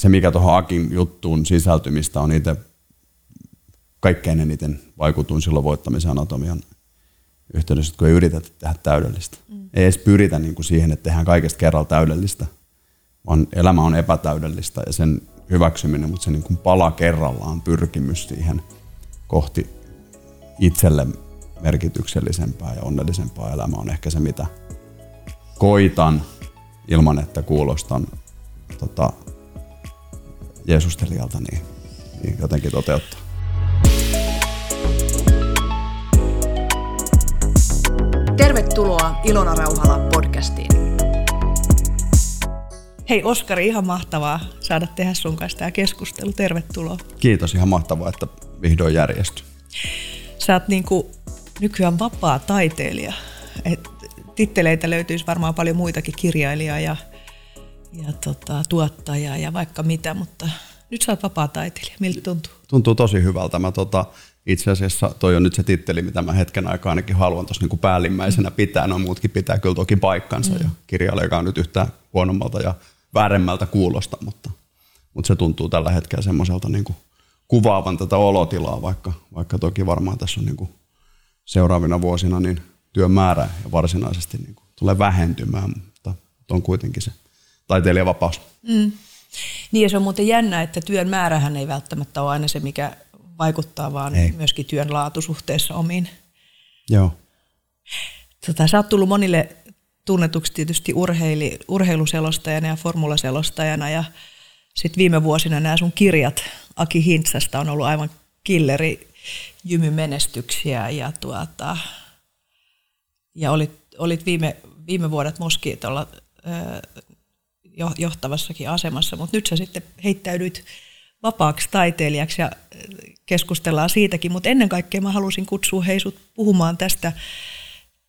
se, mikä tuohon Akin juttuun sisältymistä on itse kaikkein eniten vaikutuin silloin voittamisen anatomian yhteydessä, kun ei yritetä tehdä täydellistä. Mm. Ei edes pyritä niin kuin siihen, että tehdään kaikesta kerralla täydellistä, vaan elämä on epätäydellistä ja sen hyväksyminen, mutta se niin kuin pala kerrallaan pyrkimys siihen kohti itselle merkityksellisempää ja onnellisempaa elämää on ehkä se, mitä koitan ilman, että kuulostan tota, Jeesustelijalta, niin, niin jotenkin toteuttaa. Tervetuloa Ilona Rauhala podcastiin. Hei Oskari, ihan mahtavaa saada tehdä sun kanssa tämä keskustelu. Tervetuloa. Kiitos, ihan mahtavaa, että vihdoin järjestyi. Sä oot niinku nykyään vapaa taiteilija. Et titteleitä löytyisi varmaan paljon muitakin, kirjailija ja, ja tota, tuottaja ja vaikka mitä, mutta nyt sä oot vapaa taiteilija. Miltä tuntuu? Tuntuu tosi hyvältä. Mä tota, itse asiassa toi on nyt se titteli, mitä mä hetken aikaa ainakin haluan tuossa niin päällimmäisenä pitää. No muutkin pitää kyllä toki paikkansa mm. ja kirjailija on nyt yhtään huonommalta ja vääremmältä kuulosta, mutta, mutta se tuntuu tällä hetkellä semmoiselta niin kuvaavan tätä olotilaa, vaikka, vaikka toki varmaan tässä on niin kuin seuraavina vuosina niin työn määrä ja varsinaisesti niin kuin tulee vähentymään, mutta on kuitenkin se taiteilijavapaus. Mm. Niin ja se on muuten jännä, että työn määrähän ei välttämättä ole aina se, mikä vaikuttaa, vaan ei. myöskin työn laatu suhteessa omiin. Joo. Tota, sä oot tullut monille tunnetuksi tietysti urheili, urheiluselostajana ja formulaselostajana ja sitten viime vuosina nämä sun kirjat Aki Hintsasta on ollut aivan killeri jymymenestyksiä ja, tuota, ja olit, olit viime, viime vuodet Moskiitolla johtavassakin asemassa, mutta nyt sä sitten heittäydyit vapaaksi taiteilijaksi ja keskustellaan siitäkin, mutta ennen kaikkea mä halusin kutsua heisut puhumaan tästä,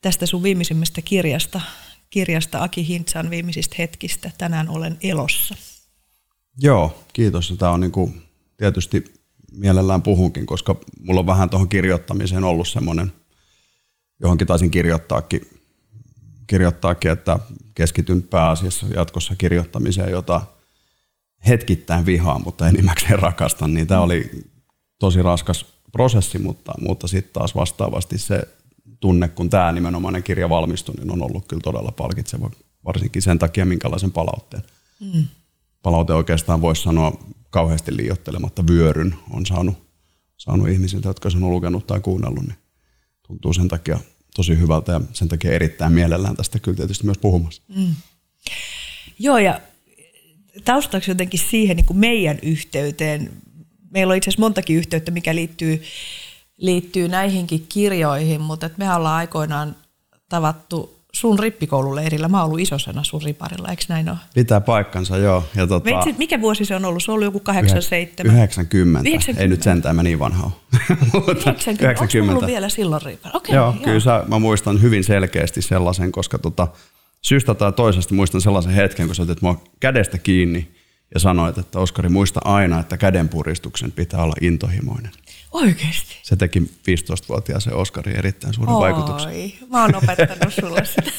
tästä sun viimeisimmästä kirjasta, kirjasta Aki Hintsan viimeisistä hetkistä. Tänään olen elossa. Joo, kiitos. Tämä on niin kuin, tietysti mielellään puhunkin, koska mulla on vähän tuohon kirjoittamiseen ollut semmoinen, johonkin taisin kirjoittaakin, kirjoittaakin, että keskityn pääasiassa jatkossa kirjoittamiseen, jota hetkittäin vihaa, mutta enimmäkseen rakastan, niin tämä oli tosi raskas prosessi, mutta, mutta sitten taas vastaavasti se tunne, kun tämä nimenomainen kirja valmistui, niin on ollut kyllä todella palkitseva, varsinkin sen takia, minkälaisen palautteen. Mm. Palaute oikeastaan voisi sanoa kauheasti liiottelematta vyöryn on saanut, saanut ihmisiltä, jotka sen on lukenut tai kuunnellut, niin tuntuu sen takia tosi hyvältä ja sen takia erittäin mielellään tästä kyllä tietysti myös puhumassa. Mm. Joo, ja taustaksi jotenkin siihen niin kuin meidän yhteyteen. Meillä on itse asiassa montakin yhteyttä, mikä liittyy, liittyy näihinkin kirjoihin, mutta että me ollaan aikoinaan tavattu sun rippikoululeirillä. Mä oon ollut isosena sun riparilla, eikö näin ole? Pitää paikkansa, joo. Ja tota, Veitsit, mikä vuosi se on ollut? Se on ollut joku 87? 90. 90. Ei nyt sentään, mä niin vanha ole. 90. 90. ollut vielä silloin ripari? Okay, joo, joo, kyllä sä, mä muistan hyvin selkeästi sellaisen, koska tota, syystä tai toisesta muistan sellaisen hetken, kun sä otit mua kädestä kiinni ja sanoit, että Oskari, muista aina, että kädenpuristuksen pitää olla intohimoinen. Oikeasti? Se teki 15-vuotiaaseen Oskari erittäin suuren Oi, vaikutuksen. mä oon opettanut sulle sitä.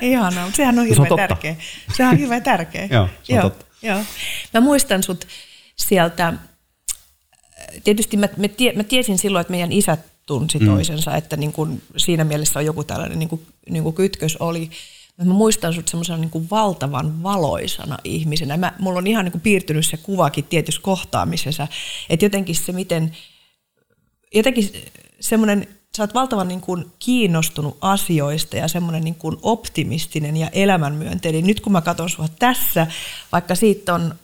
Ihanaa, mutta sehän on hirveän se on tärkeä. Sehän on hirveän tärkeä. joo, se on joo, totta. Joo. Mä muistan sut sieltä, tietysti mä, mä, tie, mä tiesin silloin, että meidän isät tunsi mm. toisensa, että niin kun siinä mielessä on joku tällainen niin kuin, niin kuin kytkös oli. Mä muistan sut semmoisena niin kuin valtavan valoisana ihmisenä. Mä, mulla on ihan niin kuin piirtynyt se kuvakin tietyssä kohtaamisessa, että jotenkin se miten, jotenkin semmoinen, sä oot valtavan niin kuin kiinnostunut asioista ja semmoinen niin kuin optimistinen ja elämänmyönteinen. Nyt kun mä katson sua tässä, vaikka siitä on,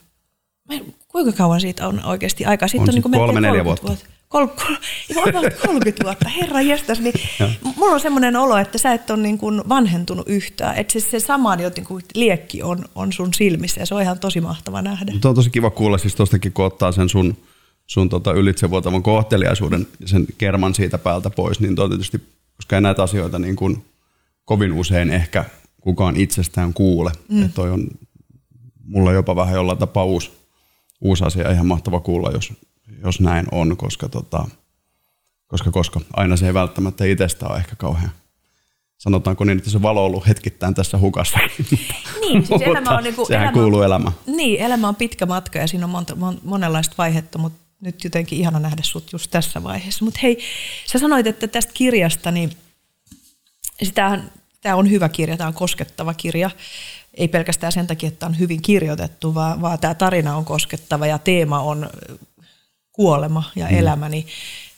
kuinka kauan siitä on oikeasti aikaa? Siitä on, on niin kuin kolme, neljä vuotta. vuotta. Kol, kol, 30 vuotta, herra jestas, niin mulla on semmoinen olo, että sä et ole niin kuin vanhentunut yhtään. Että se, se sama niin kuin liekki on, on sun silmissä ja se on ihan tosi mahtava nähdä. Mutta on tosi kiva kuulla siis tostakin, kun ottaa sen sun, sun tota ylitsevuotavan kohteliaisuuden ja sen kerman siitä päältä pois, niin tietysti, koska ei näitä asioita niin kuin kovin usein ehkä kukaan itsestään kuule. Mm. Että toi on mulla jopa vähän jollain tapaa uusi, uusi asia, ihan mahtava kuulla, jos, jos näin on, koska, tota, koska, koska aina se ei välttämättä itsestä ole ehkä kauhean sanotaanko niin, että se valo on ollut hetkittäin tässä hukassa. Niin, siis elämä on, niin kuin, sehän elämä, kuuluu elämään. Niin, elämä on pitkä matka ja siinä on monta, mon, monenlaista vaihetta, mutta nyt jotenkin ihana nähdä sut just tässä vaiheessa. Mutta hei, sä sanoit, että tästä kirjasta, niin sitähän, tämä on hyvä kirja, tämä on koskettava kirja. Ei pelkästään sen takia, että on hyvin kirjoitettu, vaan, vaan tämä tarina on koskettava ja teema on kuolema ja mm. elämä, niin,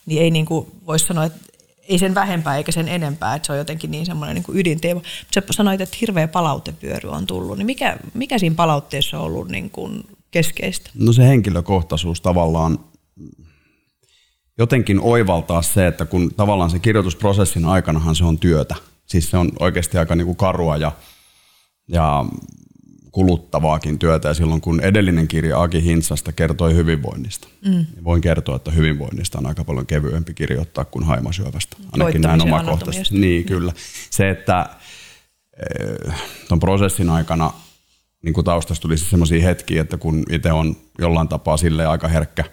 niin ei niin kuin voisi sanoa, että ei sen vähempää eikä sen enempää, että se on jotenkin niin semmoinen niin ydinteema. Sä sanoit, että hirveä palautevyöry on tullut, niin mikä, mikä siinä palautteessa on ollut niin kuin keskeistä? No se henkilökohtaisuus tavallaan jotenkin oivaltaa se, että kun tavallaan se kirjoitusprosessin aikanahan se on työtä. Siis se on oikeasti aika niin kuin karua ja, ja kuluttavaakin työtä. Ja silloin kun edellinen kirja Aki Hintsasta kertoi hyvinvoinnista, mm. niin voin kertoa, että hyvinvoinnista on aika paljon kevyempi kirjoittaa kuin haimasyövästä. Ainakin näin omakohtaisesti. Niin, kyllä. Se, että eh, tuon prosessin aikana niin kuin taustasta tuli sellaisia hetkiä, että kun itse on jollain tapaa sille aika herkkä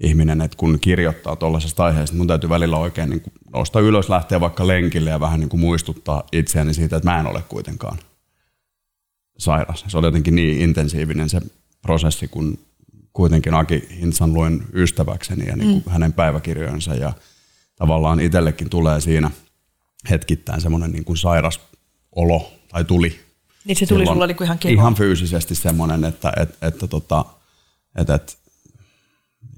ihminen, että kun kirjoittaa tuollaisesta aiheesta, mun täytyy välillä oikein niin kuin nousta ylös, lähteä vaikka lenkille ja vähän niin kuin muistuttaa itseäni siitä, että mä en ole kuitenkaan sairas. Se oli jotenkin niin intensiivinen se prosessi, kun kuitenkin Aki Hintsan luin ystäväkseni ja niin kuin mm. hänen päiväkirjojensa ja tavallaan itsellekin tulee siinä hetkittäin semmoinen niin kuin sairas olo tai tuli. Niin se tuli sulla niin ihan kiva. Ihan fyysisesti semmoinen, että, että, että, tota, että, että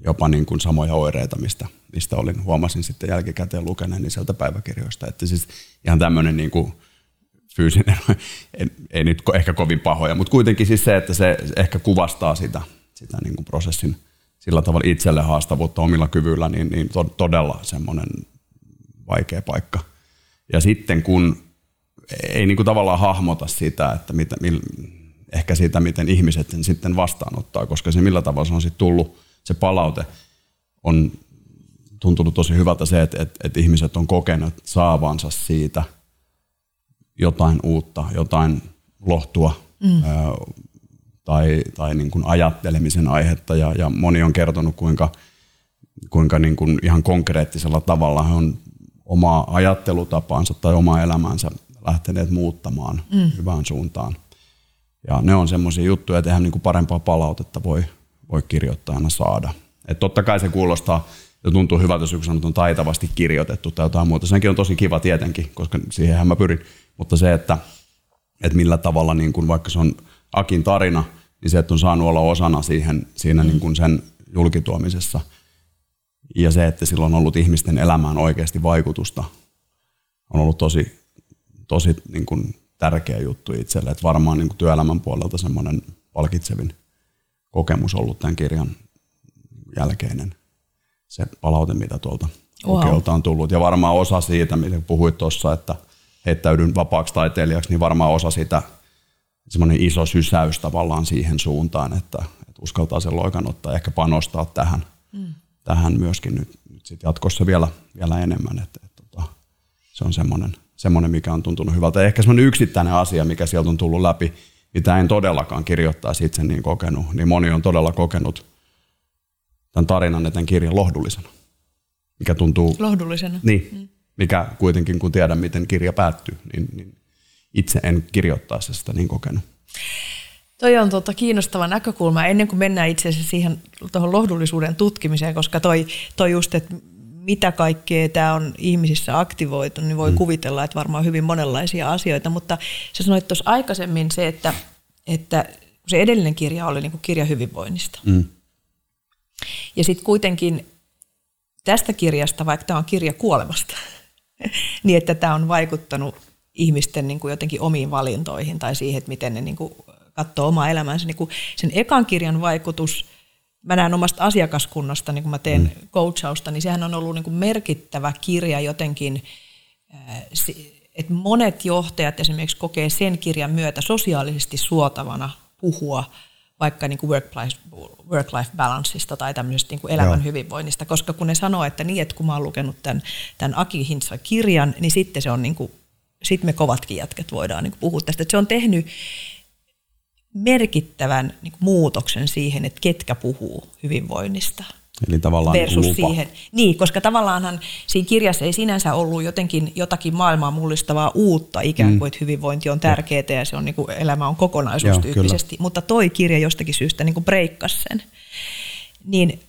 jopa niin kuin samoja oireita, mistä, mistä olin, huomasin sitten jälkikäteen lukeneeni sieltä päiväkirjoista. Että siis ihan tämmöinen niin kuin fyysinen, ei, ei nyt ehkä kovin pahoja, mutta kuitenkin siis se, että se ehkä kuvastaa sitä, sitä niin kuin prosessin sillä tavalla itselle haastavuutta omilla kyvyillä, niin, niin to, todella semmoinen vaikea paikka. Ja sitten kun ei niin kuin tavallaan hahmota sitä, että mitä, mil, ehkä siitä, miten ihmiset sen sitten vastaanottaa, koska se millä tavalla se on sitten tullut, se palaute on tuntunut tosi hyvältä se, että, että, että ihmiset on kokenut saavansa siitä – jotain uutta, jotain lohtua mm. tai, tai niin kuin ajattelemisen aihetta. Ja, ja moni on kertonut, kuinka, kuinka niin kuin ihan konkreettisella tavalla he on omaa ajattelutapaansa tai omaa elämäänsä lähteneet muuttamaan mm. hyvään suuntaan. Ja ne on semmoisia juttuja, että eihän niin kuin parempaa palautetta voi, voi kirjoittajana saada. Et totta kai se kuulostaa ja tuntuu hyvältä, jos joku on taitavasti kirjoitettu tai jotain muuta. Senkin on tosi kiva tietenkin, koska siihenhän mä pyrin. Mutta se, että, että millä tavalla, niin kuin vaikka se on Akin tarina, niin se, että on saanut olla osana siihen, siinä niin kuin sen julkituomisessa. Ja se, että sillä on ollut ihmisten elämään oikeasti vaikutusta, on ollut tosi, tosi niin kuin tärkeä juttu itselle. Että varmaan niin kuin työelämän puolelta semmoinen palkitsevin kokemus ollut tämän kirjan jälkeinen se palaute, mitä tuolta wow. on tullut. Ja varmaan osa siitä, mitä puhuit tuossa, että heittäydyn vapaaksi taiteilijaksi, niin varmaan osa sitä semmoinen iso sysäys tavallaan siihen suuntaan, että, että uskaltaa sen loikan ottaa ja ehkä panostaa tähän, mm. tähän myöskin nyt, nyt sit jatkossa vielä, vielä enemmän. Että, että, että, tota, se on semmoinen, semmoinen, mikä on tuntunut hyvältä. Ja ehkä semmoinen yksittäinen asia, mikä sieltä on tullut läpi, mitä en todellakaan kirjoittaisi itse niin kokenut, niin moni on todella kokenut tämän tarinan ja tämän kirjan lohdullisena. Mikä tuntuu... Lohdullisena. Niin. Mm mikä kuitenkin kun tiedän, miten kirja päättyy, niin, niin itse en kirjoittaisi sitä niin kokenut. Toi on tota kiinnostava näkökulma ennen kuin mennään itse asiassa siihen tuohon lohdullisuuden tutkimiseen, koska toi, toi just, että mitä kaikkea tämä on ihmisissä aktivoitu, niin voi mm. kuvitella, että varmaan hyvin monenlaisia asioita, mutta sä sanoit tuossa aikaisemmin se, että, että se edellinen kirja oli niin kuin kirja hyvinvoinnista. Mm. Ja sitten kuitenkin tästä kirjasta, vaikka tämä on kirja kuolemasta, niin että tämä on vaikuttanut ihmisten niin kuin jotenkin omiin valintoihin tai siihen, että miten ne niin kuin katsoo omaa elämäänsä. Niin kuin sen ekan kirjan vaikutus, mä näen omasta asiakaskunnasta, niin kun mä teen mm. coachausta, niin sehän on ollut niin kuin merkittävä kirja jotenkin, että monet johtajat esimerkiksi kokee sen kirjan myötä sosiaalisesti suotavana puhua – vaikka niin kuin work-life, work-life balanceista tai tämmöisestä niin kuin elämän Joo. hyvinvoinnista, koska kun ne sanoo, että niin, että kun mä oon lukenut tämän, tämän Aki Hintsa kirjan, niin sitten se on niin kuin, sit me kovatkin jätket voidaan niin kuin puhua tästä. Että se on tehnyt merkittävän niin kuin muutoksen siihen, että ketkä puhuu hyvinvoinnista. Eli tavallaan niin versus lupa. siihen. Niin, koska tavallaanhan siinä kirjassa ei sinänsä ollut jotenkin jotakin maailmaa mullistavaa uutta ikään kuin, mm. että hyvinvointi on tärkeää ja se on niin kuin, elämä on kokonaisuus Joo, tyyppisesti, kyllä. mutta toi kirja jostakin syystä niin kuin breikkasi sen. Niin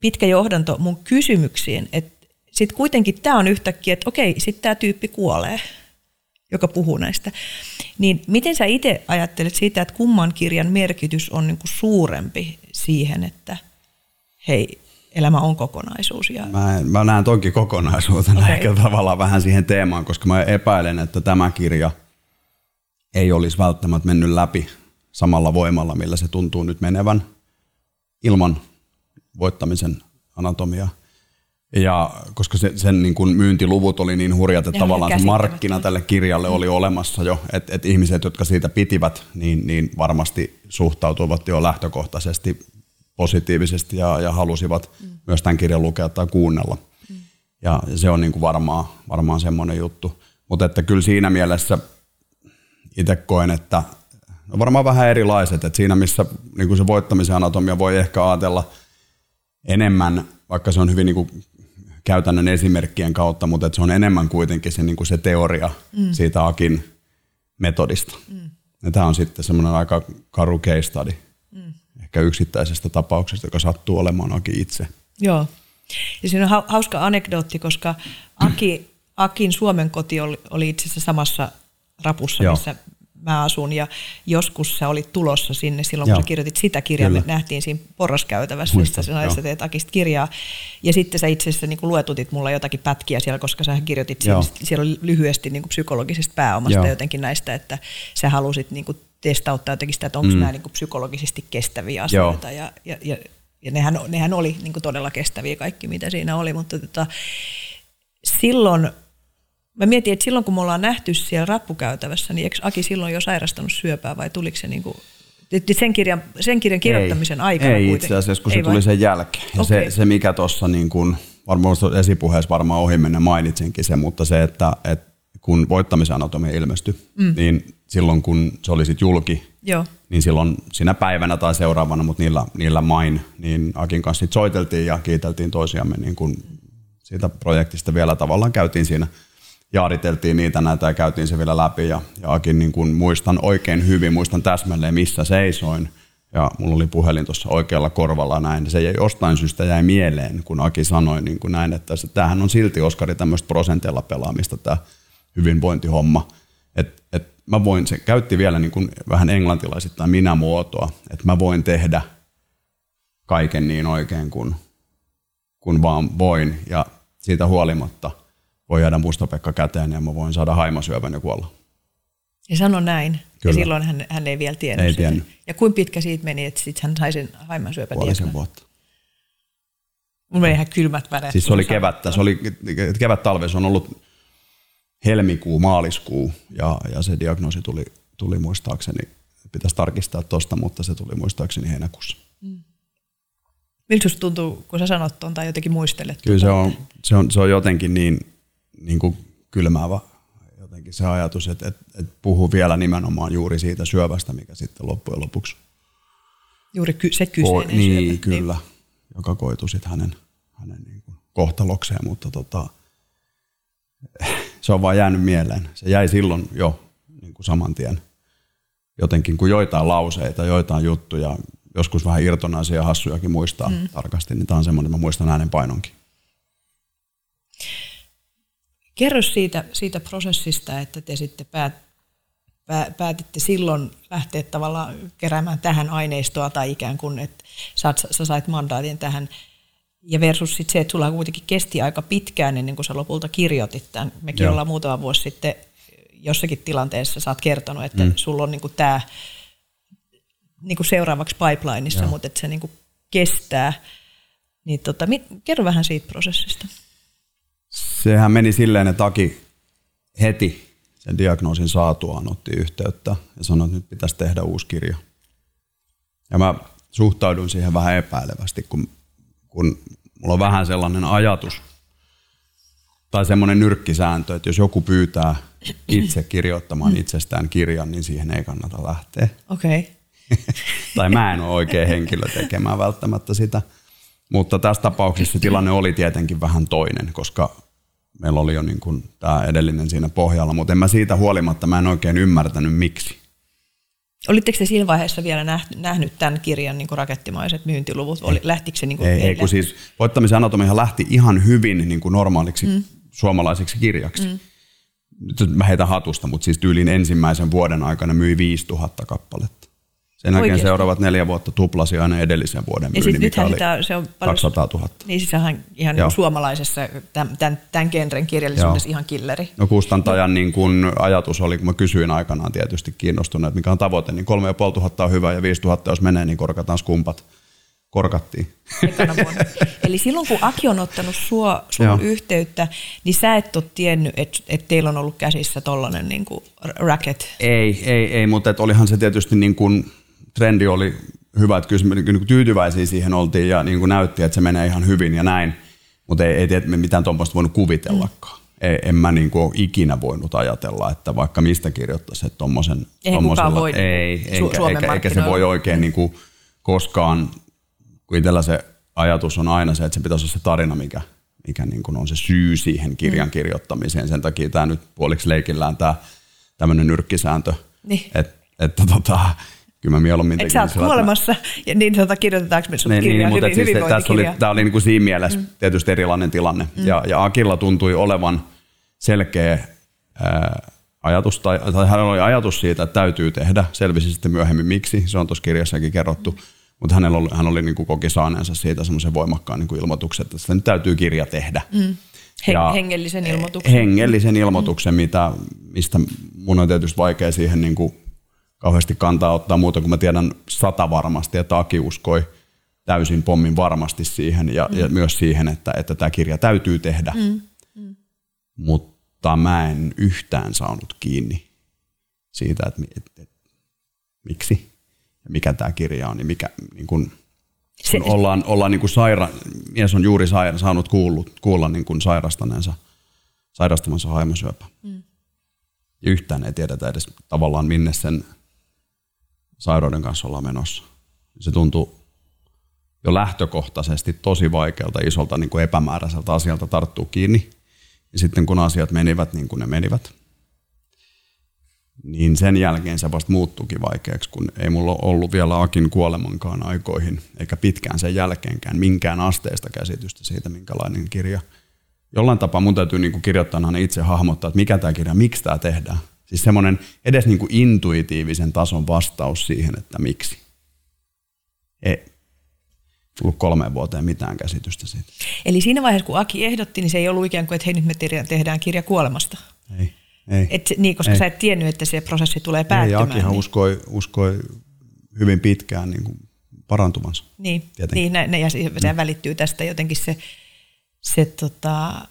pitkä johdanto mun kysymyksiin, että sitten kuitenkin tämä on yhtäkkiä, että okei, sitten tämä tyyppi kuolee, joka puhuu näistä. Niin miten sä itse ajattelet siitä, että kumman kirjan merkitys on niin kuin suurempi siihen, että hei, elämä on kokonaisuus? Ja... Mä, mä näen toki kokonaisuutena okay. ehkä tavallaan vähän siihen teemaan, koska mä epäilen, että tämä kirja ei olisi välttämättä mennyt läpi samalla voimalla, millä se tuntuu nyt menevän ilman voittamisen anatomia. Ja koska se, sen niin kuin myyntiluvut oli niin hurjat, että oli tavallaan se markkina tälle kirjalle oli olemassa jo, että et ihmiset, jotka siitä pitivät, niin, niin varmasti suhtautuivat jo lähtökohtaisesti positiivisesti ja, ja halusivat mm. myös tämän kirjan lukea tai kuunnella. Mm. Ja se on niin kuin varmaan, varmaan semmoinen juttu. Mutta että kyllä siinä mielessä itse koen, että no varmaan vähän erilaiset, että siinä missä niin kuin se voittamisen anatomia voi ehkä ajatella enemmän, vaikka se on hyvin niin kuin käytännön esimerkkien kautta, mutta että se on enemmän kuitenkin se, niin kuin se teoria mm. siitä Akin metodista. Mm. Ja tämä on sitten semmoinen aika karu case study, mm. ehkä yksittäisestä tapauksesta, joka sattuu olemaan Aki itse. Joo. Ja siinä on hau- hauska anekdootti, koska Aki, Akin Suomen koti oli, oli itse asiassa samassa rapussa, Joo. missä mä asun. Ja joskus sä olit tulossa sinne silloin, Joo. kun sä kirjoitit sitä kirjaa. Me Kyllä. nähtiin siinä porraskäytävässä, Muistan, missä sä joo. sä teet Akista kirjaa. Ja sitten sä itse asiassa niin luetutit mulle jotakin pätkiä siellä, koska sä kirjoitit Joo. siellä oli lyhyesti niin kuin psykologisesta pääomasta Joo. jotenkin näistä, että sä halusit niin kuin testauttaa jotenkin sitä, että onko mm. nämä niin kuin psykologisesti kestäviä asioita. Ja, ja, ja, ja nehän, nehän oli niin kuin todella kestäviä kaikki, mitä siinä oli, mutta tota, silloin, mä mietin, että silloin kun me ollaan nähty siellä rappukäytävässä, niin eikö Aki silloin jo sairastanut syöpää vai tuliko se niin kuin, sen kirjan, sen kirjan kirjoittamisen ei, aikana Ei kuitenkin? itse asiassa, kun se Ei vai? tuli sen jälkeen. Ja Okei. se, se, mikä tuossa niin kuin, varmaan esipuheessa varmaan ohimennen mainitsinkin se, mutta se, että, että kun voittamisen anatomia ilmestyi, mm. niin silloin kun se oli sitten julki, Joo. niin silloin sinä päivänä tai seuraavana, mutta niillä, niillä main, niin Akin kanssa sit soiteltiin ja kiiteltiin toisiamme niin kuin siitä projektista vielä tavallaan käytiin siinä, jaariteltiin niitä näitä ja käytiin se vielä läpi. Ja, ja Akin niin kuin muistan oikein hyvin, muistan täsmälleen missä seisoin. Ja mulla oli puhelin tuossa oikealla korvalla näin, se jäi jostain syystä jäi mieleen, kun Aki sanoi niin kuin näin, että se, tämähän on silti Oskari tämmöistä prosenteilla pelaamista tämä hyvinvointihomma, että et mä voin, se käytti vielä niin kuin vähän englantilaisittain minä muotoa, että mä voin tehdä kaiken niin oikein kuin, kuin vaan voin. Ja siitä huolimatta voi jäädä mustapekka käteen ja mä voin saada haimasyövän ja kuolla. Ja sano näin. Kyllä. Ja silloin hän, hän ei vielä tiennyt Ei sitä. tiennyt. Ja kuinka pitkä siitä meni, että sitten hän sai sen haimasyöpän Puolisen vuotta. Mulla meni ihan kylmät väreet. Siis se oli kevättä, se oli kevät talve, se on ollut helmikuu, maaliskuu ja, ja se diagnoosi tuli, tuli muistaakseni, pitäisi tarkistaa tosta, mutta se tuli muistaakseni heinäkuussa. Miltä susta tuntuu, kun sä sanot ton tai jotenkin muistelet? Kyllä se on, se on, se on jotenkin niin, niin kuin kylmäävä jotenkin se ajatus, että, että, että puhuu vielä nimenomaan juuri siitä syövästä, mikä sitten loppujen lopuksi Juuri ky- se Ko- kyseinen niin, syöpä. kyllä, joka koitui sitten hänen, hänen niin kuin kohtalokseen, mutta tota, se on vaan jäänyt mieleen. Se jäi silloin jo niin kuin saman tien jotenkin kuin joitain lauseita, joitain juttuja, joskus vähän irtonaisia hassujakin muistaa mm. tarkasti, niin tämä on semmoinen, että mä muistan äänen painonkin. Kerro siitä, siitä prosessista, että te sitten päät, pää, päätitte silloin lähteä tavallaan keräämään tähän aineistoa tai ikään kuin, että sä, sä sait mandaatin tähän. Ja versus sit se, että sulla kuitenkin kesti aika pitkään ennen kuin sä lopulta kirjoitit tämän. Mekin Joo. ollaan muutama vuosi sitten jossakin tilanteessa, sä oot kertonut, että mm. sulla on niin tämä niin seuraavaksi pipelineissa, Joo. mutta että se niin kestää. Niin tota, kerro vähän siitä prosessista. Sehän meni silleen, että Aki heti sen diagnoosin saatuaan otti yhteyttä ja sanoi, että nyt pitäisi tehdä uusi kirja. Ja mä suhtaudun siihen vähän epäilevästi, kun, kun mulla on vähän sellainen ajatus tai semmoinen nyrkkisääntö, että jos joku pyytää itse kirjoittamaan itsestään kirjan, niin siihen ei kannata lähteä. Okei. Okay. tai mä en ole oikea henkilö tekemään välttämättä sitä. Mutta tässä tapauksessa tilanne oli tietenkin vähän toinen, koska meillä oli jo niin kuin tämä edellinen siinä pohjalla, mutta en mä siitä huolimatta, mä en oikein ymmärtänyt miksi. Olitteko te siinä vaiheessa vielä nähnyt tämän kirjan niin kuin rakettimaiset myyntiluvut? Oli, lähtikö se niin kuin ei, ei, kun siis voittamisen anatomihan lähti ihan hyvin niin kuin normaaliksi mm. suomalaiseksi kirjaksi. Mm. Nyt mä heitän hatusta, mutta siis tyylin ensimmäisen vuoden aikana myi 5000 kappaletta. Sen jälkeen Oikeasti. seuraavat neljä vuotta tuplasi aina edellisen vuoden myynnin, siis mikä oli se on paljon, 200 000. Niin siis ihan, ihan niin suomalaisessa tämän, tämän, genren kirjallisuudessa Joo. ihan killeri. No kustantajan niin kun ajatus oli, kun mä kysyin aikanaan tietysti kiinnostunut, että mikä on tavoite, niin 3500 on hyvä ja 5000 jos menee, niin korkataan skumpat. Korkattiin. Eli silloin kun Aki on ottanut sua, sun yhteyttä, niin sä et ole tiennyt, että, että teillä on ollut käsissä tollainen niin racket. Ei, ei, ei mutta et olihan se tietysti niin kuin, trendi oli hyvä, että kyllä niin kuin tyytyväisiä siihen oltiin ja niin kuin näytti, että se menee ihan hyvin ja näin, mutta ei, ei tiedä, mitään tuommoista voinut kuvitellakaan. Mm. Ei, en mä niin kuin ole ikinä voinut ajatella, että vaikka mistä kirjoittaisi, että tuommoisen... Ei voi ei, niinku eikä, eikä, eikä se voi oikein niin kuin koskaan, kun itsellä se ajatus on aina se, että se pitäisi olla se tarina, mikä, mikä niin kuin on se syy siihen kirjan mm. kirjoittamiseen. Sen takia tämä nyt puoliksi leikillään tämä tämmöinen nyrkkisääntö, niin. että, että tota, kyllä mä mieluummin. Eikö sä oot kuolemassa, ja niin tota, kirjoitetaanko me sun niin, kirjaa, niin, mutta hyvin, siis tässä oli, tämä oli niin kuin siinä mielessä mm. tietysti erilainen tilanne. Mm. Ja, ja Akilla tuntui olevan selkeä ää, ajatus, tai, tai hänellä oli ajatus siitä, että täytyy tehdä. Selvisi sitten myöhemmin miksi, se on tuossa kirjassakin kerrottu. Mm. Mutta hänellä oli, hän oli niin kuin koki saaneensa siitä semmoisen voimakkaan niin kuin ilmoituksen, että sitä nyt täytyy kirja tehdä. Mm. hengellisen ilmoituksen. Hengellisen ilmoituksen, mm. mitä, mistä mun on tietysti vaikea siihen niin kuin kauheasti kantaa ottaa muuta, kun mä tiedän sata varmasti, että Aki uskoi täysin pommin varmasti siihen ja, mm. ja myös siihen, että, että tämä kirja täytyy tehdä. Mm. Mm. Mutta mä en yhtään saanut kiinni siitä, että, että, että miksi ja mikä tämä kirja on, niin mikä niin kun, kun ollaan, ollaan niin kuin saira, mies on juuri saira, saanut kuullut, kuulla niin kuin sairastaneensa, sairastamansa haimasyöpä. Mm. Yhtään ei tiedetä edes tavallaan minne sen sairauden kanssa ollaan menossa. Se tuntuu jo lähtökohtaisesti tosi vaikealta, isolta niin kuin epämääräiseltä asialta tarttuu kiinni. Ja sitten kun asiat menivät niin kuin ne menivät, niin sen jälkeen se vasta muuttuukin vaikeaksi, kun ei mulla ollut vielä Akin kuolemankaan aikoihin, eikä pitkään sen jälkeenkään minkään asteesta käsitystä siitä, minkälainen kirja. Jollain tapaa mun täytyy niin kuin kirjoittajana itse hahmottaa, että mikä tämä kirja, miksi tämä tehdään. Siis semmoinen edes niin kuin intuitiivisen tason vastaus siihen, että miksi. Ei tullut kolmeen vuoteen mitään käsitystä siitä. Eli siinä vaiheessa, kun Aki ehdotti, niin se ei ollut ikään kuin, että hei nyt me tehdään kirja kuolemasta. Ei. Ei. Et, niin, koska ei. sä et tiennyt, että se prosessi tulee päättymään. Ei, Akihan niin. uskoi, uskoi hyvin pitkään niin kuin parantumansa. Niin, niin ne, ne, ja se, se välittyy tästä jotenkin se, se tota,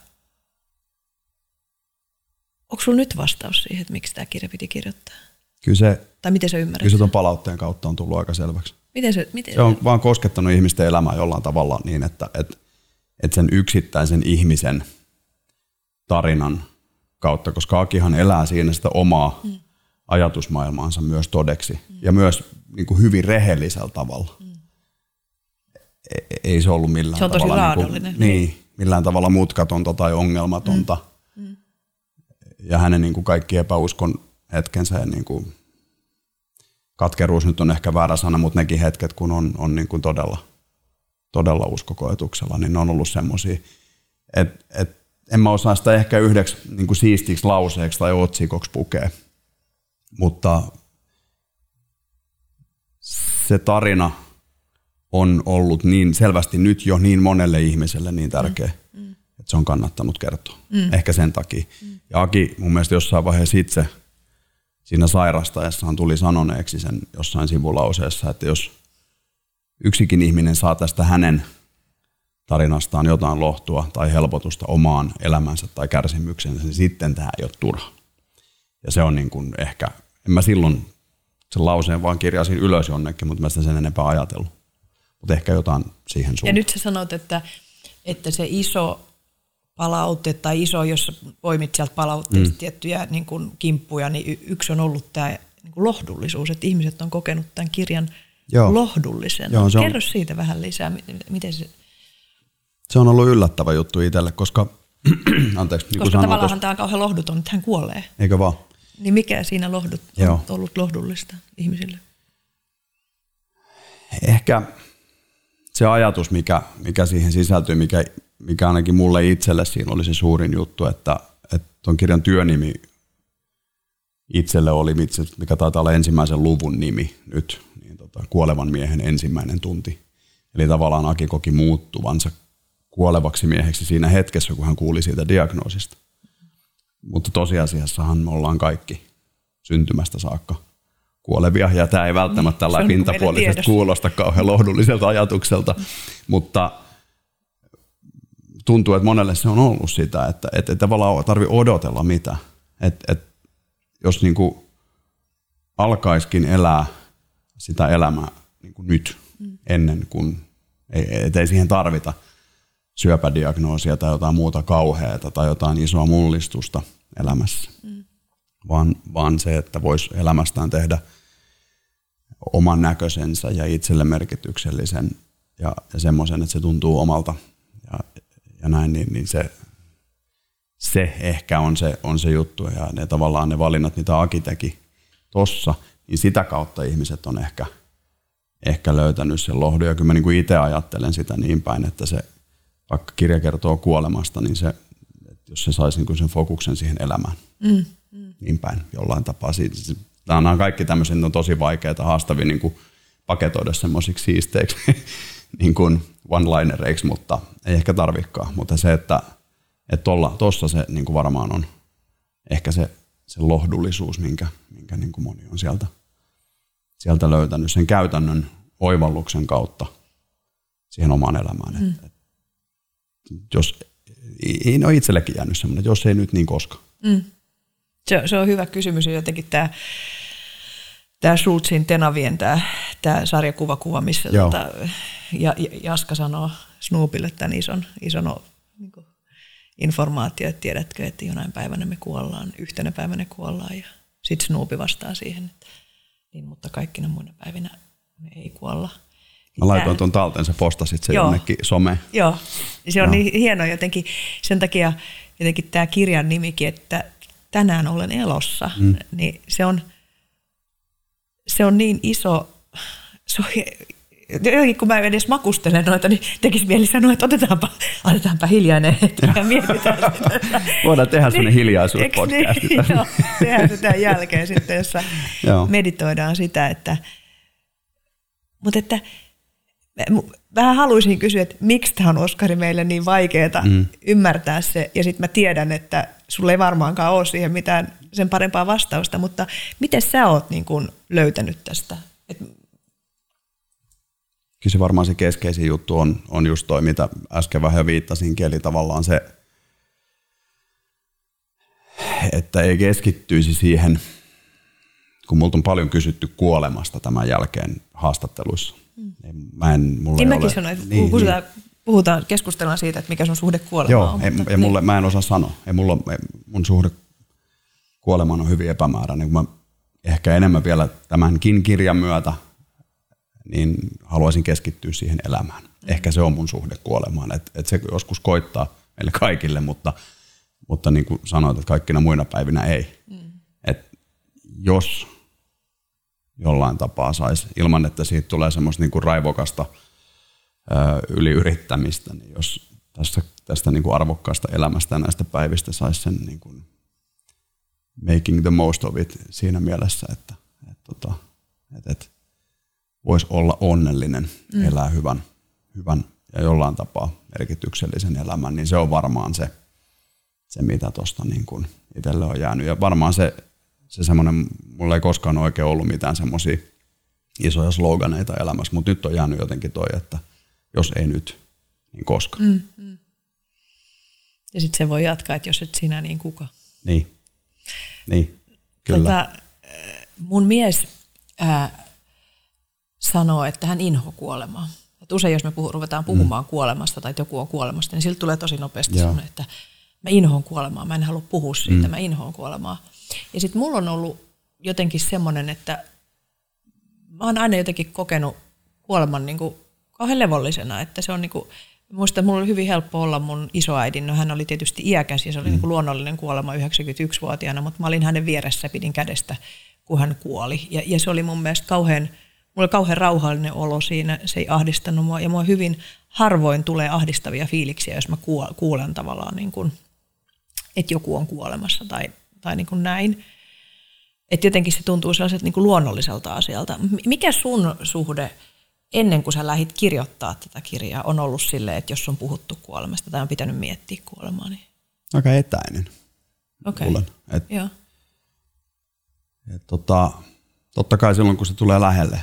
Onko sinulla nyt vastaus siihen, että miksi tämä kirja piti kirjoittaa? Kyllä se, tai miten se ymmärrät? Kyllä se tuon palautteen kautta on tullut aika selväksi. Miten se, miten se on vaan koskettanut ihmisten elämää jollain tavalla niin, että, että, että sen yksittäisen ihmisen tarinan kautta, koska Akihan elää siinä sitä omaa mm. ajatusmaailmaansa myös todeksi mm. ja myös niin kuin hyvin rehellisellä tavalla. Mm. Ei se ollut millään se on tavalla... Tosi niin, kuin, niin, millään tavalla mutkatonta tai ongelmatonta. Mm ja hänen niin kuin kaikki epäuskon hetkensä ja niin kuin, katkeruus nyt on ehkä väärä sana, mutta nekin hetket, kun on, on niin kuin todella, todella uskokoetuksella, niin ne on ollut semmoisia, että et, en mä osaa sitä ehkä yhdeksi niin kuin siistiksi lauseeksi tai otsikoksi pukea, mutta se tarina on ollut niin selvästi nyt jo niin monelle ihmiselle niin tärkeä. Mm että se on kannattanut kertoa. Mm. Ehkä sen takia. Mm. Ja Aki mun mielestä jossain vaiheessa itse siinä sairastaessaan tuli sanoneeksi sen jossain sivulauseessa, että jos yksikin ihminen saa tästä hänen tarinastaan jotain lohtua tai helpotusta omaan elämänsä tai kärsimyksensä, niin sitten tämä ei ole turha. Ja se on niin kuin ehkä, en mä silloin sen lauseen vaan kirjasin ylös jonnekin, mutta mä sitä sen enempää ajatellut. Mutta ehkä jotain siihen suuntaan. Ja nyt sä sanot, että, että se iso palaute tai iso, jos poimit sieltä palautteista mm. tiettyjä niin kuin kimppuja, niin yksi on ollut tämä niin kuin lohdullisuus, että ihmiset on kokenut tämän kirjan Joo. lohdullisena. Joo, se on. Kerro siitä vähän lisää, miten se... Se on ollut yllättävä juttu itselle, koska, anteeksi, niin Koska tavallaan tuossa, tämä on kauhean lohduton, että hän kuolee. eikö vaan? Niin mikä siinä lohdut, Joo. on ollut lohdullista ihmisille? Ehkä se ajatus, mikä, mikä siihen sisältyy, mikä, mikä ainakin mulle itselle siinä oli se suurin juttu, että, että tuon kirjan työnimi itselle oli, itse- mikä taitaa olla ensimmäisen luvun nimi nyt, niin tota, kuolevan miehen ensimmäinen tunti. Eli tavallaan Aki koki muuttuvansa kuolevaksi mieheksi siinä hetkessä, kun hän kuuli siitä diagnoosista. Mutta tosiasiassahan me ollaan kaikki syntymästä saakka kuolevia, ja tämä ei välttämättä tällä pintapuolisesti kuulosta kauhean lohdulliselta ajatukselta, mutta tuntuu, että monelle se on ollut sitä, että, että ei tavallaan tarvi odotella mitä. Että, että jos niin kuin alkaiskin elää sitä elämää niin kuin nyt ennen kuin, ei, et ei siihen tarvita syöpädiagnoosia tai jotain muuta kauheata tai jotain isoa mullistusta elämässä, vaan, vaan se, että voisi elämästään tehdä oman näköisensä ja itselle merkityksellisen ja, ja semmoisen, että se tuntuu omalta. Ja, ja näin, niin, niin se, se ehkä on se, on se juttu ja ne tavallaan ne valinnat, mitä Aki teki tossa, niin sitä kautta ihmiset on ehkä, ehkä löytänyt sen lohdun. Ja kyllä mä niin kuin itse ajattelen sitä niin päin, että se, vaikka kirja kertoo kuolemasta, niin se, että jos se saisi niin sen fokuksen siihen elämään, mm, mm. niin päin jollain tapaa. Nämä on kaikki tämmöiset, on tosi vaikeita, haastavia niin kuin paketoida semmoisiksi siisteiksi niin kuin one-linereiksi, mutta ei ehkä tarvikaan. Mutta se, että tuossa se niin kuin varmaan on ehkä se, se lohdullisuus, minkä, minkä niin kuin moni on sieltä, sieltä löytänyt sen käytännön oivalluksen kautta siihen omaan elämään. Mm. Et, et, jos, ei, no itsellekin jäänyt semmoinen, jos ei nyt, niin koska. Se, se on hyvä kysymys ja jotenkin tämä tämä Schultzin Tenavien tämä, tämä sarjakuvakuva, missä Joo. tota, ja, ja- Jaska sanoo Snoopille tämän ison, ison niin kuin informaatio, että tiedätkö, että jonain päivänä me kuollaan, yhtenä päivänä kuollaan ja sitten Snoopi vastaa siihen, että niin, mutta kaikkina muina päivinä me ei kuolla. Mä laitoin tuon talteen, sä postasit se Joo. jonnekin some. Joo, se on Joo. niin hieno jotenkin, sen takia jotenkin tämä kirjan nimikin, että tänään olen elossa, mm. niin se on, se on niin iso, se on, jotenkin kun mä edes makustelen noita, niin tekisi mieli sanoa, että otetaanpa, otetaanpa hiljainen hetki ja mietitään sitä. Voidaan tehdä semmoinen Eiks hiljaisuuspodcast. Niin, joo, tehdään tämän jälkeen sitten, jossa Joo. meditoidaan sitä, että, mutta että vähän haluaisin kysyä, että miksi tämä on Oskari meille niin vaikeaa mm. ymmärtää se, ja sitten mä tiedän, että sulla ei varmaankaan ole siihen mitään sen parempaa vastausta, mutta miten sä oot niin kun löytänyt tästä? Et, Kyllä se varmaan se keskeisin juttu on, on just toi, mitä äsken vähän viittasinkin, eli tavallaan se, että ei keskittyisi siihen, kun multa on paljon kysytty kuolemasta tämän jälkeen haastatteluissa. Mm. Mä en, mulla niin ei mäkin ole, sanoin, että niin, puhutaan, puhutaan, keskustellaan siitä, että mikä sun suhde kuolemaan Joo, on. mutta- ja mulle, mä en osaa sanoa. Ei mulla, ei, mun suhde kuolemaan on hyvin epämääräinen. Kun mä ehkä enemmän vielä tämänkin kirjan myötä, niin haluaisin keskittyä siihen elämään. Ehkä se on mun suhde kuolemaan. Et, et se joskus koittaa meille kaikille, mutta, mutta niin kuin sanoit, että kaikkina muina päivinä ei. Mm. Et jos jollain tapaa saisi, ilman että siitä tulee semmoista niin kuin raivokasta ö, yliyrittämistä, niin jos tästä, tästä niin kuin arvokkaasta elämästä ja näistä päivistä saisi sen niin kuin making the most of it siinä mielessä, että, että, tota, että, että voisi olla onnellinen, mm. elää hyvän, hyvän ja jollain tapaa merkityksellisen elämän, niin se on varmaan se, se mitä tuosta niin kuin itselle on jäänyt. Ja varmaan se, se semmoinen, mulla ei koskaan oikein ollut mitään semmoisia isoja sloganeita elämässä, mutta nyt on jäänyt jotenkin toi, että jos ei nyt, niin koska. Mm. Ja sitten se voi jatkaa, että jos et sinä, niin kuka. Niin, niin, kyllä. Tota, mun mies ää, sanoo, että hän inho kuolemaa. Et usein jos me puhu, ruvetaan puhumaan mm. kuolemasta tai että joku on kuolemasta, niin siltä tulee tosi nopeasti Joo. semmoinen, että mä inhoon kuolemaa, mä en halua puhua siitä, mm. mä inhoon kuolemaa. Ja sitten mulla on ollut jotenkin semmoinen, että mä oon aina jotenkin kokenut kuoleman niin kuin kauhean levollisena, että se on niin kuin, Muista, mulla oli hyvin helppo olla mun isoäidin. No hän oli tietysti iäkäs ja se oli mm. niin kuin luonnollinen kuolema 91-vuotiaana, mutta mä olin hänen vieressä, pidin kädestä, kun hän kuoli. Ja, ja se oli mun mielestä kauhean, mulla oli kauhean rauhallinen olo siinä, se ei ahdistanut mua. Ja mua hyvin harvoin tulee ahdistavia fiiliksiä, jos mä kuulen tavallaan, niin kuin, että joku on kuolemassa tai, tai niin kuin näin. Että jotenkin se tuntuu sellaiselta niin kuin luonnolliselta asialta. Mikä sun suhde ennen kuin sä lähdit kirjoittaa tätä kirjaa on ollut silleen, että jos on puhuttu kuolemasta tai on pitänyt miettiä kuolemaa? Niin... Aika etäinen. Okei. Okay. Et, Et, tota, totta kai silloin, kun se tulee lähelle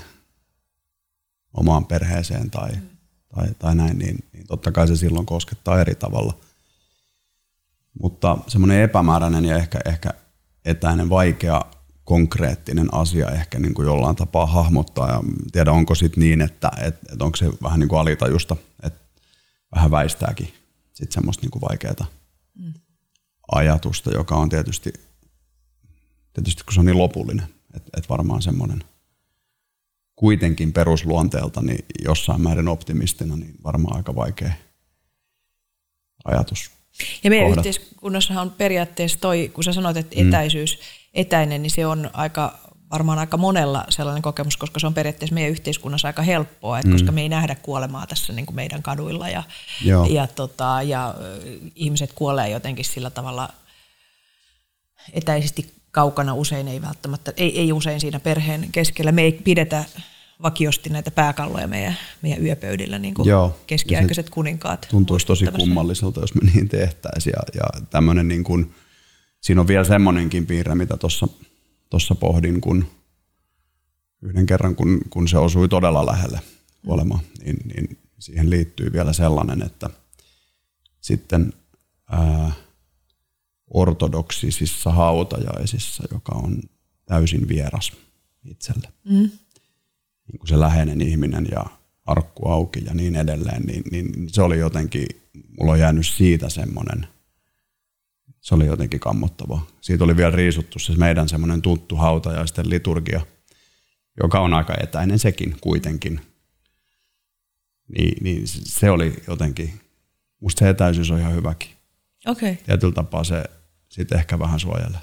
omaan perheeseen tai, mm. tai, tai näin, niin, niin totta kai se silloin koskettaa eri tavalla. Mutta semmoinen epämääräinen ja ehkä, ehkä etäinen, vaikea konkreettinen asia ehkä niin kuin jollain tapaa hahmottaa ja tiedä onko sitten niin, että et, et onko se vähän niin kuin alitajusta, että vähän väistääkin sitten semmoista niin kuin vaikeaa mm. ajatusta, joka on tietysti, tietysti kun se on niin lopullinen, että et varmaan semmoinen kuitenkin perusluonteelta niin jossain määrin optimistina, niin varmaan aika vaikea ajatus. Ja meidän yhteiskunnassahan on periaatteessa toi, kun sä sanoit, että mm. etäisyys, mm etäinen, niin se on aika, varmaan aika monella sellainen kokemus, koska se on periaatteessa meidän yhteiskunnassa aika helppoa, että mm. koska me ei nähdä kuolemaa tässä niin kuin meidän kaduilla ja, ja, tota, ja ihmiset kuolee jotenkin sillä tavalla etäisesti kaukana usein ei välttämättä, ei, ei usein siinä perheen keskellä. Me ei pidetä vakiosti näitä pääkalloja meidän, meidän yöpöydillä, niin kuin Joo, keskiaikaiset kuninkaat. Tuntuisi tosi kummalliselta, jos me niin tehtäisiin. Ja, ja tämmöinen niin kuin, siinä on vielä semmoinenkin piirre, mitä tuossa pohdin, kun yhden kerran, kun, kun se osui todella lähelle kuolemaa, niin, niin siihen liittyy vielä sellainen, että sitten ää, ortodoksisissa hautajaisissa, joka on täysin vieras itselle, mm. niin kuin se läheinen ihminen ja arkku auki ja niin edelleen, niin, niin se oli jotenkin, mulla on jäänyt siitä semmoinen – se oli jotenkin kammottavaa. Siitä oli vielä riisuttu se meidän semmoinen tuttu hautajaisten liturgia, joka on aika etäinen sekin kuitenkin. Niin, niin se oli jotenkin, musta se etäisyys on ihan hyväkin. Okay. Tietyllä tapaa se sitten ehkä vähän suojelee.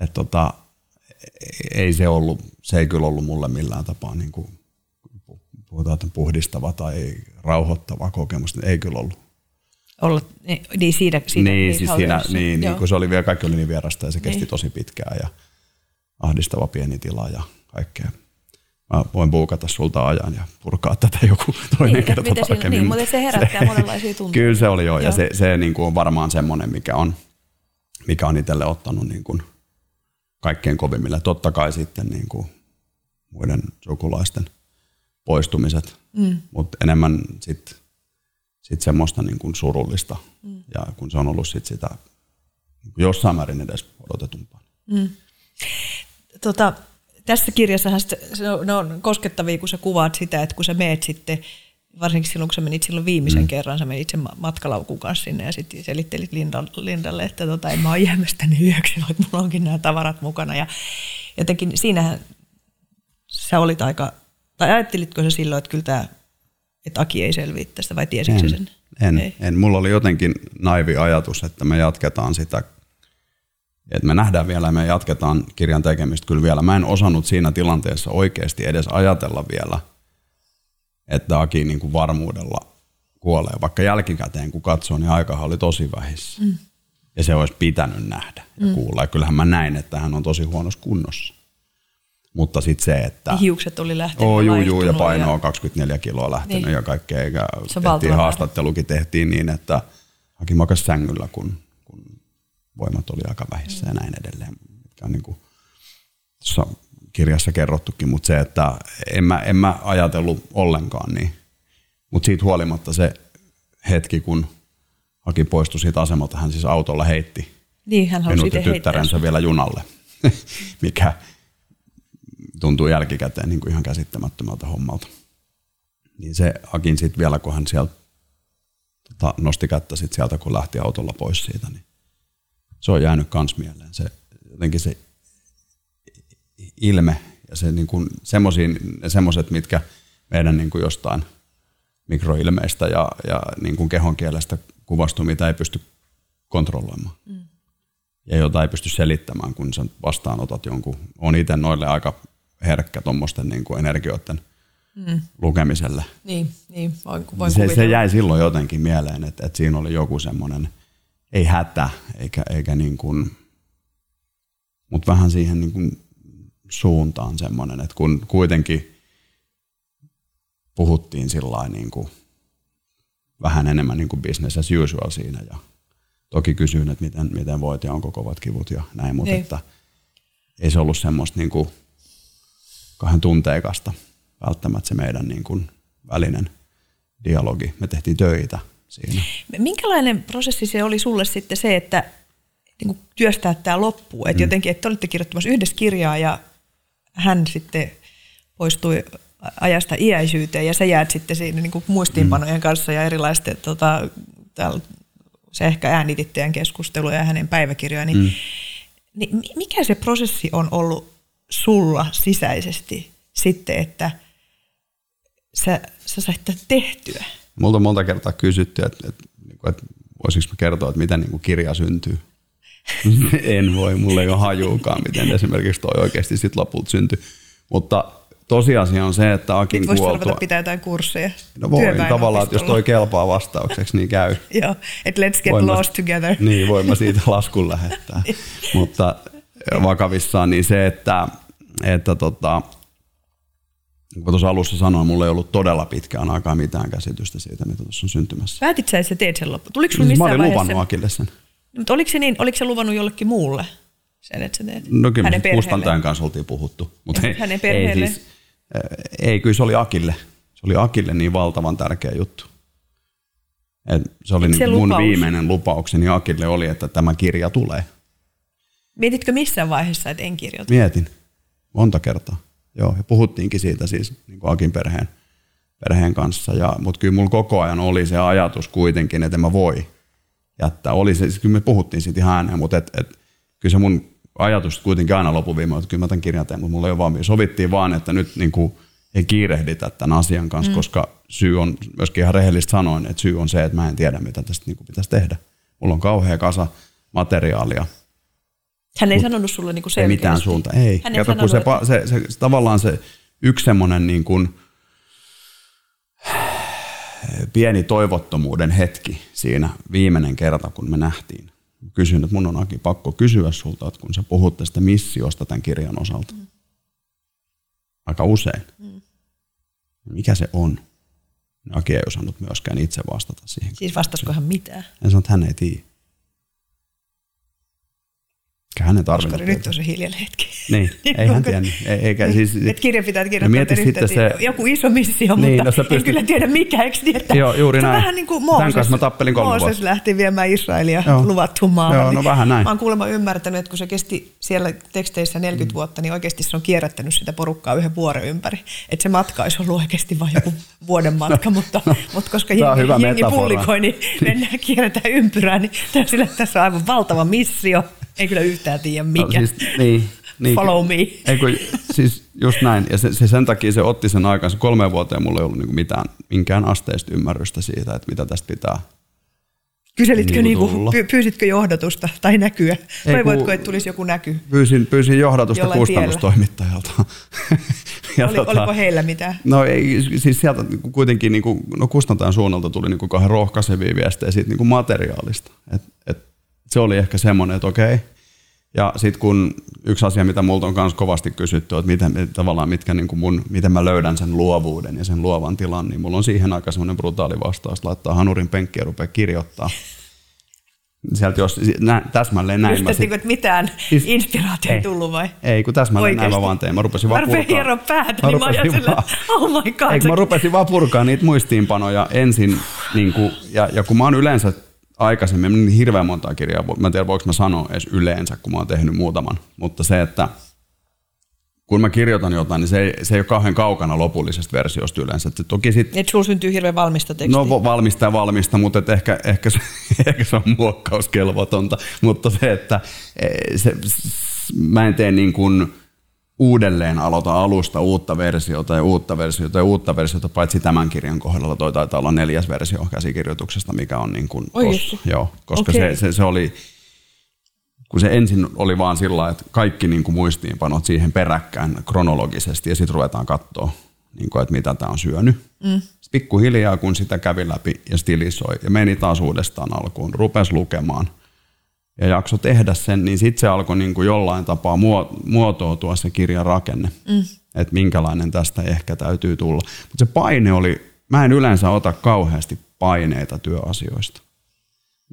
Et tota, ei se ollut, se ei kyllä ollut mulle millään tapaa niin kuin, puhutaan, puhdistava tai rauhoittava kokemus. Ei kyllä ollut olla, niin siitä, siitä niin, siis siinä, niin, niin, kun se oli vielä, kaikki oli niin vierasta ja se kesti niin. tosi pitkään ja ahdistava pieni tila ja kaikkea. Mä voin puukata sulta ajan ja purkaa tätä joku toinen niin, kerta tarkemmin. Siinä, niin, mutta se herättää se, monenlaisia tunteita. Kyllä se oli joo, joo. ja se, se niin kuin on varmaan semmoinen, mikä on, mikä on itselle ottanut niin kuin kaikkein kovimmille. Totta kai sitten niin kuin muiden sukulaisten poistumiset, mm. mutta enemmän sitten sit semmoista niin kuin surullista. Mm. Ja kun se on ollut sit sitä niin kuin jossain määrin edes odotetumpaa. Mm. Tota, tässä kirjassahan ne on koskettavia, kun sä kuvaat sitä, että kun sä meet sitten, varsinkin silloin, kun sä menit silloin viimeisen mm. kerran, sä menit sen matkalaukun kanssa sinne ja sitten selittelit Lindalle, että tota, en mä ole jäämässä tänne yöksi, että mulla onkin nämä tavarat mukana. Ja jotenkin siinähän sä olit aika, tai ajattelitko sä silloin, että kyllä tämä että Aki ei selviä tästä, vai tiesitkö en, sen? En, ei. en. Mulla oli jotenkin naivi ajatus, että me jatketaan sitä, että me nähdään vielä ja me jatketaan kirjan tekemistä kyllä vielä. Mä en osannut siinä tilanteessa oikeasti edes ajatella vielä, että Aki niin kuin varmuudella kuolee. Vaikka jälkikäteen kun katsoo, niin aikahan oli tosi vähissä. Mm. Ja se olisi pitänyt nähdä ja mm. kuulla. Ja kyllähän mä näin, että hän on tosi huonossa kunnossa. Mutta sitten se, että... Hiukset oli lähtenyt oh, juu, juu, ja paino on 24 kiloa lähtenyt niin. ja kaikkea. Eikä tehtiin haastattelukin tehtiin niin, että haki makas sängyllä, kun, kun voimat oli aika vähissä mm. ja näin edelleen. Mitkä on niin kuin tuossa kirjassa kerrottukin, mutta se, että en mä, en mä ajatellut ollenkaan niin. Mutta siitä huolimatta se hetki, kun Haki poistui siitä asemalta, hän siis autolla heitti niin, hän minut ja tyttärensä vielä junalle, mikä tuntuu jälkikäteen niin kuin ihan käsittämättömältä hommalta. Niin se Akin sitten vielä, kun hän sieltä tota, nosti kättä sit sieltä, kun lähti autolla pois siitä, niin se on jäänyt kans mieleen. Se, jotenkin se ilme ja se niin kuin semmoset, mitkä meidän niin kuin jostain mikroilmeistä ja, ja niin kuin kehon kielestä kuvastu, mitä ei pysty kontrolloimaan. Mm. Ja jota ei pysty selittämään, kun sä vastaanotat jonkun. On itse noille aika herkkä tuommoisten niin energioiden mm. lukemiselle. Niin, niin voin, voin se, se jäi silloin jotenkin mieleen, että, että siinä oli joku semmoinen, ei hätä, eikä, eikä niin kuin, mutta vähän siihen niin kuin suuntaan semmoinen, että kun kuitenkin puhuttiin sillä niin kuin vähän enemmän niin kuin business as usual siinä ja toki kysyin, että miten, miten voit ja onko kovat kivut ja näin, mutta niin. että ei se ollut semmoista niin kuin kahden tunteikasta välttämättä se meidän niin kuin välinen dialogi. Me tehtiin töitä siinä. Minkälainen prosessi se oli sulle sitten se, että niin kuin työstää tämä loppuun? Että mm. jotenkin, että olitte kirjoittamassa yhdessä kirjaa ja hän sitten poistui ajasta iäisyyteen ja sä jäät sitten siinä niin kuin muistiinpanojen kanssa ja erilaisten, tota, täällä, se ehkä äänitit teidän keskusteluja ja hänen päiväkirjoja, niin, mm. niin mikä se prosessi on ollut sulla sisäisesti sitten, että sä, sä sait tehtyä? Multa monta kertaa kysytty, että, että, että, että voisinko mä kertoa, että miten niin kirja syntyy. en voi, mulla ei ole hajuukaan, miten esimerkiksi toi oikeasti sitten lopulta syntyi. Mutta tosiasia on se, että Akin Nyt kuoltua... Voisi pitää jotain kursseja. No voi tavallaan, että jos toi kelpaa vastaukseksi, niin käy. Joo, että let's get voin lost mä, together. Niin, voin mä siitä laskun lähettää. Mutta vakavissaan niin se, että, että tota, niin kuin tuossa alussa sanoin, mulla ei ollut todella pitkään aikaa mitään käsitystä siitä, mitä tuossa on syntymässä. Päätit sä, että sä teet sen loppu? Tuliko sulla siis missään Mä olin luvannut Akille sen. Mutta oliko se, niin, oliko se luvannut jollekin muulle sen, että sä teet? No kyllä hänen kustantajan kanssa oltiin puhuttu. Mutta ei, hänen perheelle? Ei, siis, ei, kyllä se oli Akille. Se oli Akille niin valtavan tärkeä juttu. Et se oli se mun lupaus? viimeinen lupaukseni Akille oli, että tämä kirja tulee. Mietitkö missään vaiheessa, että en kirjoita? Mietin. Monta kertaa. Joo, ja puhuttiinkin siitä siis niin kuin Akin perheen, perheen kanssa. Ja, mutta kyllä mulla koko ajan oli se ajatus kuitenkin, että mä voi jättää. Oli se, siis kyllä me puhuttiin siitä ihan ääneen, mutta et, et, kyllä se mun ajatus kuitenkin aina lopuviimein, että kyllä mä tämän kirjan teen, mutta mulla ei ole valmiin. Sovittiin vaan, että nyt niin kuin, ei kiirehditä tämän asian kanssa, mm. koska syy on, myöskin ihan rehellisesti sanoin, että syy on se, että mä en tiedä, mitä tästä niin kuin pitäisi tehdä. Mulla on kauhea kasa materiaalia. Hän ei Mut sanonut sulle niin kuin selkeästi. Ei mitään suunta, ei. Hän ei Kato, kun se, se, se, se, tavallaan se yksi semmoinen niin kuin, pieni toivottomuuden hetki siinä viimeinen kerta, kun me nähtiin. Kysyin, että mun on Aki pakko kysyä sulta, että kun sä puhut tästä missiosta tämän kirjan osalta. Mm. Aika usein. Mm. Mikä se on? Aki ei osannut myöskään itse vastata siihen. Siis vastasiko hän mitään? En sano, että hän ei tiedä. Hänen Koska nyt on se hiljainen hetki. Niin, ei hän tiennyt. Eikä, siis, Et kirja pitää kirjoittaa no sitten se, joku iso missio, niin, mutta no pystyt, en kyllä tiedä mikä, eikö niin, että joo, juuri näin. vähän niin kuin Mooses, Tämän kanssa mä tappelin kolme Mooses vuotta. lähti viemään Israelia joo. luvattuun maahan. Joo, no vähän näin. Mä oon kuulemma ymmärtänyt, että kun se kesti siellä teksteissä 40 mm. vuotta, niin oikeasti se on kierrättänyt sitä porukkaa yhden vuoren ympäri. Että se matka olisi ollut oikeasti vain joku vuoden matka, mutta, no, mutta koska jengi, jengi pullikoi, niin mennään kierrätään ympyrää, niin tässä on aivan valtava missio. Ei kyllä yhtään tiedä no, mikä. No, siis, niin, niin, Follow me. Ei kun, siis just näin. Ja se, se, sen takia se otti sen aikansa. Kolme vuoteen mulla ei ollut niinku mitään, minkään asteista ymmärrystä siitä, että mitä tästä pitää Kyselitkö, niinku, niinku, pyysitkö johdatusta tai näkyä? Ei, Toivoitko, että tulisi joku näky? Pyysin, pyysin johdatusta Jollain kustannustoimittajalta. ja Oli, tota, oliko heillä mitään? No ei, siis sieltä niinku kuitenkin niin kuin, no kustantajan suunnalta tuli niin kuin kahden rohkaisevia viestejä siitä niin kuin materiaalista. Et, et se oli ehkä semmoinen, että okei. Ja sitten kun yksi asia, mitä multa on myös kovasti kysytty, että miten, tavallaan mitkä niin kuin mun, miten mä löydän sen luovuuden ja sen luovan tilan, niin mulla on siihen aika semmoinen brutaali vastaus, laittaa hanurin penkkiä ja rupeaa kirjoittaa. Sieltä jos, nä, täsmälleen näin. Just, sit, että mitään siis, inspiraatio ei tullut vai? Ei, kun täsmälleen Oikeasti. näin mä vaan tein. Mä rupesin vaan purkaa. Mä rupesin päätä, niin mä ajattelin, oh my god. Ei, mä rupesin vaan purkaa niitä muistiinpanoja ensin, niin kuin, ja, ja kun mä oon yleensä aikaisemmin niin hirveän monta kirjaa, mä en tiedä voiko mä sanoa edes yleensä, kun mä oon tehnyt muutaman, mutta se, että kun mä kirjoitan jotain, niin se ei, se ei ole kauhean kaukana lopullisesta versiosta yleensä. Että toki sit, Et sulla syntyy hirveän valmista tekstiä. No valmista ja valmista, mutta et ehkä, ehkä, se, ehkä se on muokkauskelvotonta. Mutta se, että e, se, mä en tee niin kuin uudelleen aloita alusta uutta versiota ja uutta versiota ja uutta versiota, paitsi tämän kirjan kohdalla toi taitaa olla neljäs versio käsikirjoituksesta, mikä on niin kuin joo, koska Okei. se, se, se, oli, kun se ensin oli vaan sillä että kaikki niin kuin muistiinpanot siihen peräkkään kronologisesti ja sitten ruvetaan katsoa, niin kuin, että mitä tämä on syönyt. Mm. Pikkuhiljaa, kun sitä kävi läpi ja stilisoi ja meni taas uudestaan alkuun, rupesi lukemaan ja jakso tehdä sen, niin sitten se alkoi niin kuin jollain tapaa muo- muotoutua se kirjan rakenne, mm. että minkälainen tästä ehkä täytyy tulla. Mutta se paine oli, mä en yleensä ota kauheasti paineita työasioista.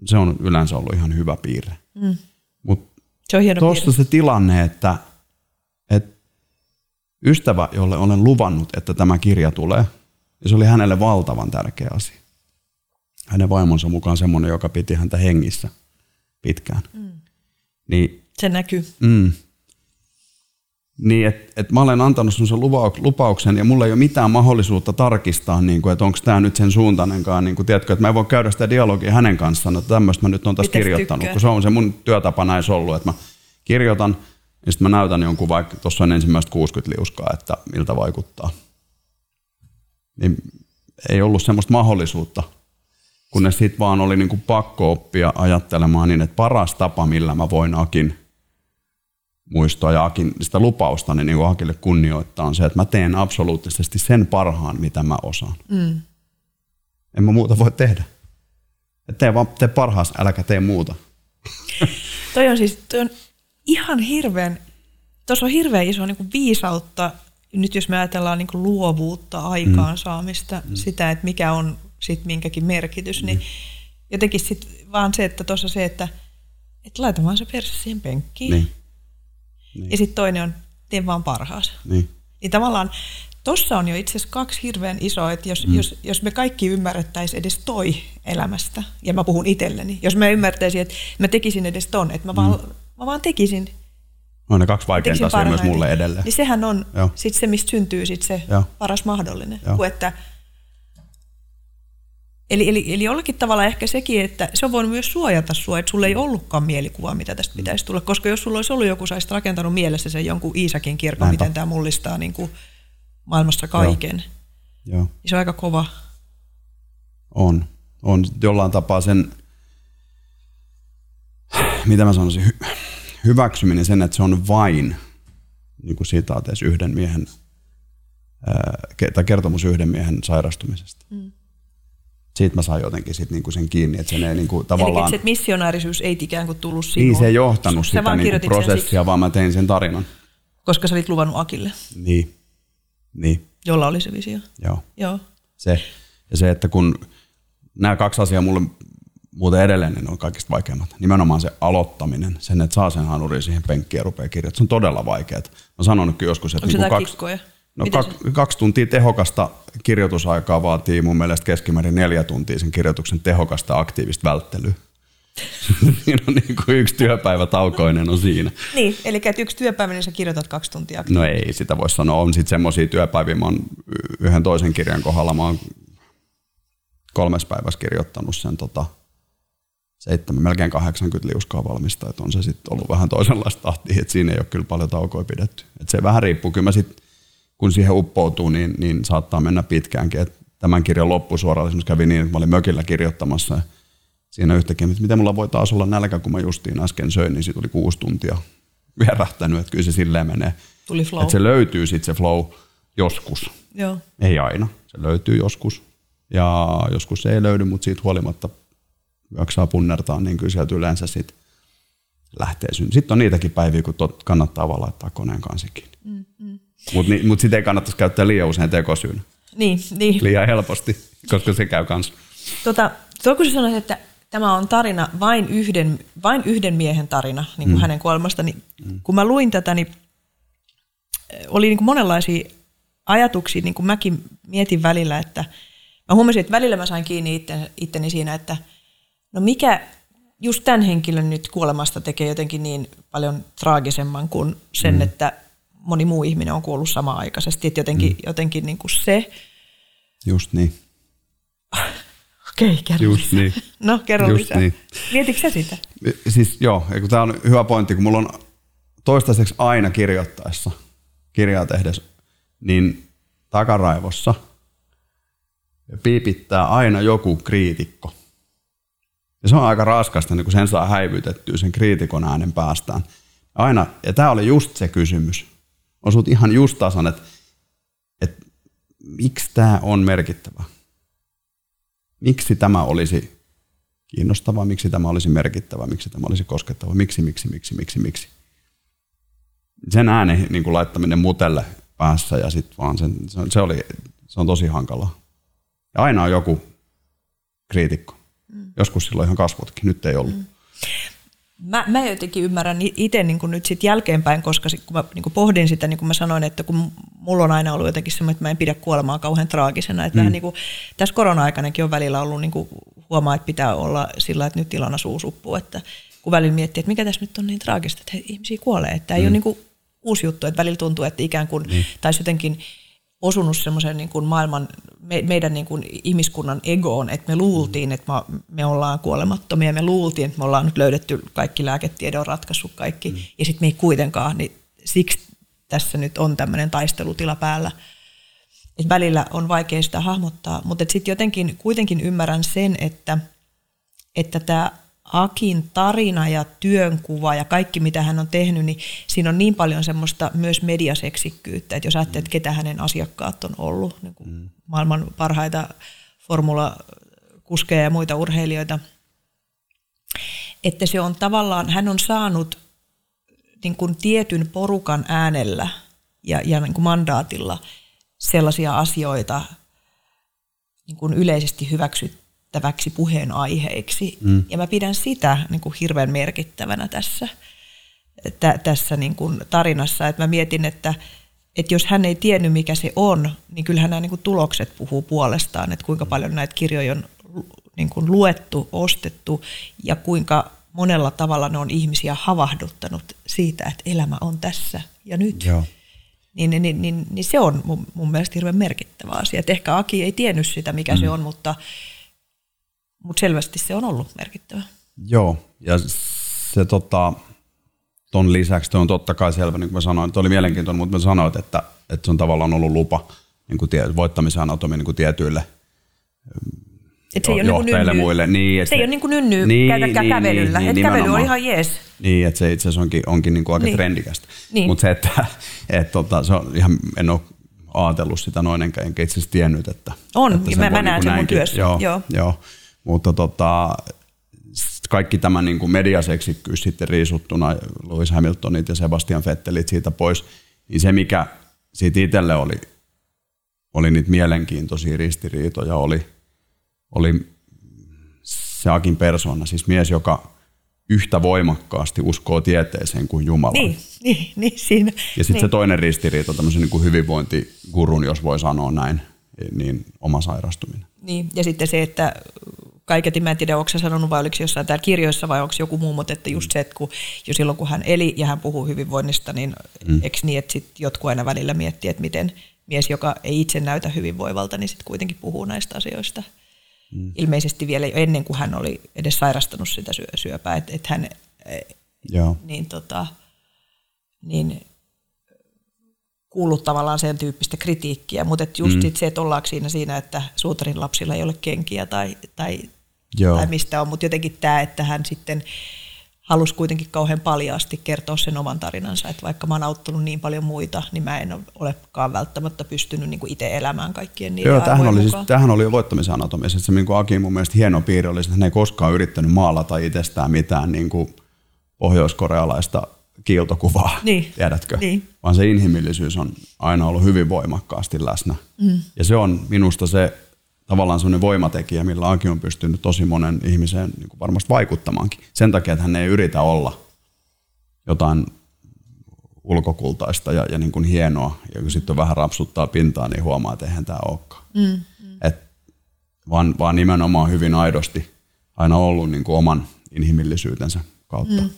Se on yleensä ollut ihan hyvä piirre. Mm. Mutta Se on hieno tuossa se tilanne, että, että ystävä, jolle olen luvannut, että tämä kirja tulee, ja se oli hänelle valtavan tärkeä asia. Hänen vaimonsa mukaan semmoinen, joka piti häntä hengissä pitkään. Mm. Niin, Se näkyy. mm, niin että et mä olen antanut sen lupa- lupauksen ja mulla ei ole mitään mahdollisuutta tarkistaa, niin kuin, että onko tämä nyt sen suuntainenkaan. Niin kuin, tiedätkö, että mä en voi käydä sitä dialogia hänen kanssaan, että tämmöistä mä nyt on tässä Mitäs kirjoittanut, tykkää? kun se on se mun työtapa näissä ollut, että mä kirjoitan ja sitten mä näytän jonkun vaikka, tuossa on ensimmäistä 60 liuskaa, että miltä vaikuttaa. Niin ei ollut semmoista mahdollisuutta, kunnes sitten vaan oli niinku pakko oppia ajattelemaan niin, että paras tapa, millä mä voin Akin muistoa ja Akin sitä lupausta niin kuin Akille kunnioittaa on se, että mä teen absoluuttisesti sen parhaan, mitä mä osaan. Mm. En mä muuta voi tehdä. Et tee vaan tee parhaas, äläkä tee muuta. Toi on siis toi on ihan hirveän, tuossa on hirveän iso niin kuin viisautta, nyt jos me ajatellaan niin kuin luovuutta, aikaansaamista, mm. sitä, että mikä on sit minkäkin merkitys, niin jotenkin sit vaan se, että tuossa se, että, että laita vaan se perse siihen penkkiin. Niin, Ja sitten toinen on, tee vaan parhaas. niin. Niin tavallaan tuossa on jo itse asiassa kaksi hirveän isoa, että jos, mm. jos, jos me kaikki ymmärrettäisiin edes toi elämästä, ja mä puhun itselleni, jos mä ymmärtäisin, että mä tekisin edes ton, että mä vaan, mä vaan tekisin, On ne kaksi vaikeinta asiaa myös mulle edelleen. Niin sehän on Joo. sit se, mistä syntyy sit se Joo. paras mahdollinen. Joo. Kuin että, eli, eli, eli jollakin tavalla ehkä sekin, että se on voinut myös suojata sua, että sulla ei ollutkaan mielikuvaa, mitä tästä pitäisi tulla. Koska jos sulla olisi ollut joku, sä rakentanut mielessä sen jonkun Iisakin kirkon, Näinpä. miten tämä mullistaa niin kuin maailmassa kaiken. Joo, Niin se on aika kova. on. On jollain tapaa sen, mitä mä sanoisin, hy- hyväksyminen sen, että se on vain, niin kuin sitaateessa, yhden miehen, ää, tai kertomus yhden miehen sairastumisesta. Mm. Siitä mä sain jotenkin sit niinku sen kiinni, että sen ei niinku Eli tavallaan... se, että missionaarisuus ei ikään kuin tullut sinuun. Niin, se ei johtanut sitä vaan niinku prosessia, vaan mä tein sen tarinan. koska sä olit luvannut Akille, Niin, niin, jolla oli se visio. joo. Joo. Se. Ja se, että kun nämä kaksi asiaa mulle muuten edelleen niin on kaikista vaikeimmat. Nimenomaan se aloittaminen, sen, että saa sen hanurin siihen penkkiin ja rupeaa kirjoittamaan. Se on todella vaikeaa. Mä oon sanonutkin joskus, että Onko se niinku jotain kaksi, kikkoja? No, Miten kak, kaksi tuntia tehokasta kirjoitusaikaa vaatii mun mielestä keskimäärin neljä tuntia sen kirjoituksen tehokasta aktiivista välttelyä. siinä on niin kuin yksi työpäivä taukoinen on siinä. Niin, eli että yksi työpäivä, niin sä kirjoitat kaksi tuntia. No ei sitä voi sanoa. On sitten semmoisia työpäiviä. Mä oon yhden toisen kirjan kohdalla, mä oon kolmes päivässä kirjoittanut sen tota, seitsemän, melkein 80 liuskaa valmista. Et on se sitten ollut vähän toisenlaista tahtia, että siinä ei ole kyllä paljon taukoja pidetty. Et se vähän riippuu. Kyllä mä sit, kun siihen uppoutuu, niin, niin saattaa mennä pitkäänkin. Et tämän kirjan loppusuoralla esimerkiksi kävi niin, että mä olin mökillä kirjoittamassa ja siinä yhtäkkiä, että miten mulla voi taas olla nälkä, kun mä justiin äsken söin, niin siitä tuli kuusi tuntia vierähtänyt, että kyllä se silleen menee. Tuli flow. Että se löytyy sitten se flow joskus. Joo. Ei aina. Se löytyy joskus. Ja joskus se ei löydy, mutta siitä huolimatta jaksaa punnertaa, niin kyllä sieltä yleensä sit lähtee syn. Sitten on niitäkin päiviä, kun tot kannattaa vaan laittaa koneen kanssa kiinni. Mm, Mutta ni, mut sitä ei kannattaisi käyttää liian usein tekosyynä. Niin, niin. Liian helposti, koska se käy kanssa. Tota, tuo kun sanoit, että tämä on tarina, vain yhden, vain yhden miehen tarina niin kuin mm. hänen kuolemasta, niin mm. kun mä luin tätä, niin eh, oli niin kuin monenlaisia ajatuksia, niin kuin mäkin mietin välillä, että mä huomasin, että välillä mä sain kiinni itteni, itteni siinä, että no mikä just tämän henkilön nyt kuolemasta tekee jotenkin niin paljon traagisemman kuin sen, mm. että moni muu ihminen on kuollut samaan aikaisesti, että jotenkin, mm. jotenkin niin kuin se, Just niin. okei, kerro Just lisää. niin. No, kerro Just lisää. niin. Mietitkö sä sitä? Siis joo, tämä on hyvä pointti, kun mulla on toistaiseksi aina kirjoittaessa kirjaa tehdessä, niin takaraivossa piipittää aina joku kriitikko. Ja se on aika raskasta, niin kun sen saa häivytettyä sen kriitikon äänen päästään. Aina, ja tämä oli just se kysymys. Osut ihan just tasan, että, että miksi tämä on merkittävä? Miksi tämä olisi kiinnostava, miksi tämä olisi merkittävä, miksi tämä olisi koskettava, miksi, miksi, miksi, miksi, miksi. Sen äänen niin kuin laittaminen mutelle päässä ja sitten vaan sen, se, oli, se on tosi hankalaa. Ja aina on joku kriitikko. Mm. Joskus silloin ihan kasvotkin, nyt ei ollut. Mm. Mä, mä jotenkin ymmärrän itse niin nyt sit jälkeenpäin, koska sit, kun mä niin kun pohdin sitä, niin kuin mä sanoin, että kun mulla on aina ollut jotenkin semmoinen, että mä en pidä kuolemaa kauhean traagisena. Että mm. vähän niin kuin, tässä korona-aikanakin on välillä ollut, niin kuin, huomaa, että pitää olla sillä, että nyt ilana suu suppuu. Että kun välillä miettii, että mikä tässä nyt on niin traagista, että ihmisiä kuolee. Että mm. ei ole niin kuin uusi juttu, että välillä tuntuu, että ikään kuin, mm. tai jotenkin osunut semmoisen niin kuin maailman, me, meidän niin kuin ihmiskunnan egoon, että me luultiin, että me, me ollaan kuolemattomia, me luultiin, että me ollaan nyt löydetty kaikki lääketiede on ratkaissut kaikki, mm. ja sitten me ei kuitenkaan, niin siksi tässä nyt on tämmöinen taistelutila päällä. Et välillä on vaikea sitä hahmottaa, mutta sitten jotenkin kuitenkin ymmärrän sen, että että tämä Akin tarina ja työnkuva ja kaikki, mitä hän on tehnyt, niin siinä on niin paljon semmoista myös mediaseksikkyyttä, että jos ajattelee, että ketä hänen asiakkaat on ollut, niin kuin mm. maailman parhaita formulakuskeja ja muita urheilijoita, että se on tavallaan, hän on saanut niin kuin tietyn porukan äänellä ja, ja niin kuin mandaatilla sellaisia asioita niin kuin yleisesti hyväksytty merkittäväksi puheenaiheiksi. Mm. Ja mä pidän sitä niin kuin hirveän merkittävänä tässä, tä, tässä niin kuin tarinassa. Että mä mietin, että, että jos hän ei tiennyt, mikä se on, niin kyllähän nämä niin kuin tulokset puhuu puolestaan, että kuinka paljon näitä kirjoja on niin kuin luettu, ostettu ja kuinka monella tavalla ne on ihmisiä havahduttanut siitä, että elämä on tässä ja nyt. Joo. Niin, niin, niin, niin, niin se on mun, mun mielestä hirveän merkittävä asia. Et ehkä Aki ei tiennyt sitä, mikä mm. se on, mutta mutta selvästi se on ollut merkittävä. Joo, ja se tota, ton lisäksi toi on totta kai selvä, niin kuin mä sanoin, että oli mielenkiintoinen, mutta mä sanoin, että, että se on tavallaan ollut lupa niin kuin tie, voittamisen anatomi niin kuin tietyille et se ei ole niin muille. Niin, se, se ei ole niin kuin nynny niin, niin, kävelyllä. Niin, niin, kävely on ihan jees. Niin, että se itse asiassa onkin, onkin niin kuin aika niin. trendikästä. Niin. Mutta se, että et, tota, se on ihan, en ole ajatellut sitä noin, enkä, enkä itse asiassa tiennyt, että... On, että ja mä, mä näen niin sen mun työssä. Joo, joo. joo. Mutta tota, kaikki tämä niin kuin mediaseksikkyys sitten riisuttuna, Lewis Hamiltonit ja Sebastian Vettelit siitä pois, niin se mikä siitä itselle oli, oli niitä mielenkiintoisia ristiriitoja, oli, oli se Akin persona, siis mies, joka yhtä voimakkaasti uskoo tieteeseen kuin Jumala. Niin, niin, niin siinä. Ja sitten niin. se toinen ristiriita, tämmöisen niin kuin hyvinvointigurun, jos voi sanoa näin, niin oma sairastuminen. Niin, ja sitten se, että kaiketi, mä en tiedä, onko sanonut vai oliko jossain täällä kirjoissa vai onko joku muu, mutta että just se, että kun, jo silloin kun hän eli ja hän puhuu hyvinvoinnista, niin mm. eikö niin, että sit jotkut aina välillä miettii, että miten mies, joka ei itse näytä hyvinvoivalta, niin sitten kuitenkin puhuu näistä asioista. Mm. Ilmeisesti vielä jo ennen kuin hän oli edes sairastanut sitä syöpää, että, että hän Joo. Niin, tota, niin kuullut tavallaan sen tyyppistä kritiikkiä, mutta et just mm. se, että ollaanko siinä, siinä, että suutarin lapsilla ei ole kenkiä tai, tai, tai mistä on, mutta jotenkin tämä, että hän sitten halusi kuitenkin kauhean paljaasti kertoa sen oman tarinansa, että vaikka mä oon auttanut niin paljon muita, niin mä en olekaan välttämättä pystynyt niin itse elämään kaikkien niiden Joo, tähän oli, siis, tähän oli jo voittamisen anatomiassa. Se niin Akin mun mielestä hieno piirre oli, että hän ei koskaan yrittänyt maalata itsestään mitään niin kuin pohjoiskorealaista kiiltokuvaa, niin. tiedätkö? Niin. Vaan se inhimillisyys on aina ollut hyvin voimakkaasti läsnä. Mm. Ja se on minusta se tavallaan sellainen voimatekijä, millä Aki on pystynyt tosi monen ihmiseen niin kuin varmasti vaikuttamaankin. Sen takia, että hän ei yritä olla jotain ulkokultaista ja, ja niin kuin hienoa, ja kun sitten vähän rapsuttaa pintaa, niin huomaa, että eihän tämä olekaan. Mm, mm. Et vaan, vaan nimenomaan hyvin aidosti aina ollut niin kuin oman inhimillisyytensä kautta. Mm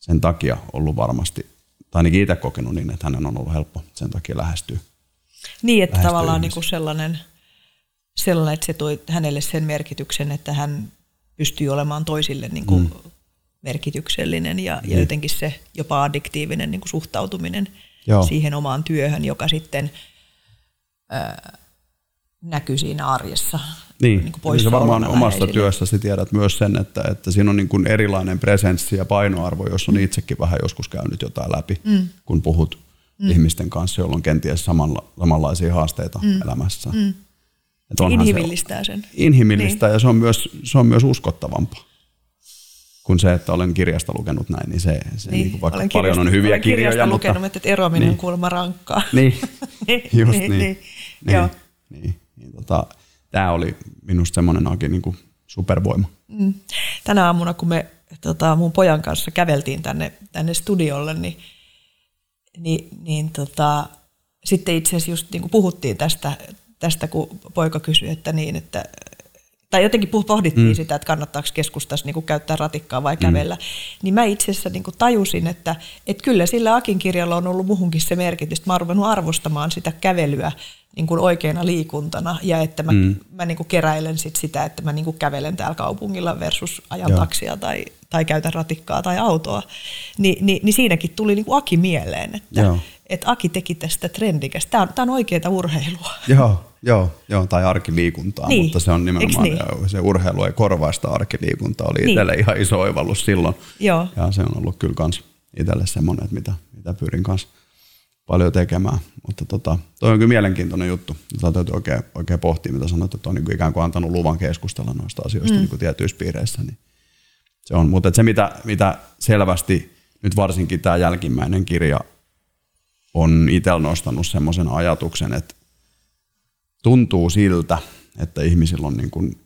sen takia ollut varmasti, tai ainakin itse kokenut niin, että hänen on ollut helppo sen takia lähestyä. Niin, että lähestyä tavallaan niin kuin sellainen, sellainen, että se toi hänelle sen merkityksen, että hän pystyy olemaan toisille niin kuin mm. merkityksellinen ja, niin. ja jotenkin se jopa addiktiivinen niin kuin suhtautuminen Joo. siihen omaan työhön, joka sitten ö, näkyy siinä arjessa. Niin, niin kuin niin varmaan omassa työssäsi tiedät myös sen, että, että siinä on niin kuin erilainen presenssi ja painoarvo, jos on itsekin vähän joskus käynyt jotain läpi, mm. kun puhut mm. ihmisten kanssa, joilla on kenties samalla, samanlaisia haasteita mm. elämässä. Mm. Että inhimillistää sen. Inhimillistää niin. ja se on, myös, se on myös uskottavampaa kuin se, että olen kirjasta lukenut näin, niin se, se niin, niin vaikka olen paljon on hyviä olen kirjoja. Olen mutta... lukenut, että eroaminen niin. on kuulemma rankkaa. Niin, niin, just niin. niin. niin. niin. Joo. niin. niin tota, Tämä oli minusta semmoinen oikein niin kuin supervoima. Mm. Tänä aamuna, kun me tota, mun pojan kanssa käveltiin tänne, tänne studiolle, niin, niin, niin tota, sitten itse asiassa just niin kuin puhuttiin tästä, tästä, kun poika kysyi, että niin, että tai jotenkin pohdittiin mm. sitä, että kannattaako keskustassa niin käyttää ratikkaa vai mm. kävellä, mm. niin mä itse asiassa niin tajusin, että, että kyllä sillä Akin kirjalla on ollut muhunkin se merkitys, että mä oon arvostamaan sitä kävelyä niin kuin oikeana liikuntana ja että mä, mm. mä niin kuin keräilen sit sitä, että mä niin kuin kävelen täällä kaupungilla versus ajan taksia tai, tai käytän ratikkaa tai autoa. Ni, ni, niin siinäkin tuli niin kuin Aki mieleen, että, Joo. että Aki teki tästä trendikästä. Tämä on, tämä on oikeaa urheilua. Joo, Joo, joo, tai arkiliikuntaa, niin. mutta se on nimenomaan, niin? se urheilu ei korvaa sitä arkiliikuntaa, oli niin. itselle ihan iso oivallus silloin. Joo. Ja se on ollut kyllä kans itselle semmoinen, että mitä, mitä pyrin kanssa paljon tekemään. Mutta tota, toi on kyllä mielenkiintoinen juttu. Tätä täytyy oikein, oikein pohtia, mitä sanoit, että on niin kuin ikään kuin antanut luvan keskustella noista asioista mm. niin kuin tietyissä piireissä. Niin se on, mutta se, mitä, mitä selvästi nyt varsinkin tämä jälkimmäinen kirja on itsellä nostanut semmoisen ajatuksen, että tuntuu siltä, että ihmisillä on niin kuin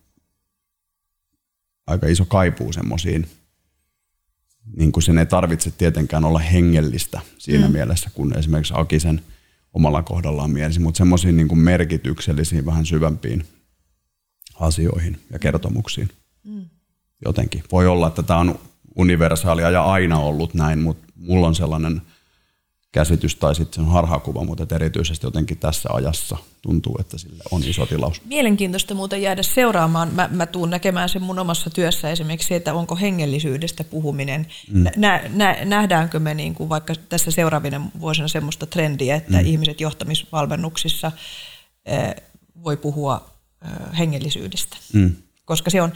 aika iso kaipuu semmoisiin, niin kuin sen ei tarvitse tietenkään olla hengellistä siinä mm. mielessä, kun esimerkiksi Akisen omalla kohdallaan mielisi, mutta semmoisiin niin merkityksellisiin, vähän syvempiin asioihin ja kertomuksiin. Mm. Jotenkin. Voi olla, että tämä on universaalia ja aina ollut näin, mutta mulla on sellainen – käsitys tai sitten se on harhakuva, mutta erityisesti jotenkin tässä ajassa tuntuu, että sille on iso tilaus. Mielenkiintoista muuten jäädä seuraamaan. Mä, mä tuun näkemään sen mun omassa työssä esimerkiksi että onko hengellisyydestä puhuminen. Mm. Nä, nä, nähdäänkö me niin kuin vaikka tässä seuraavina vuosina semmoista trendiä, että mm. ihmiset johtamisvalmennuksissa äh, voi puhua äh, hengellisyydestä. Mm. Koska se on,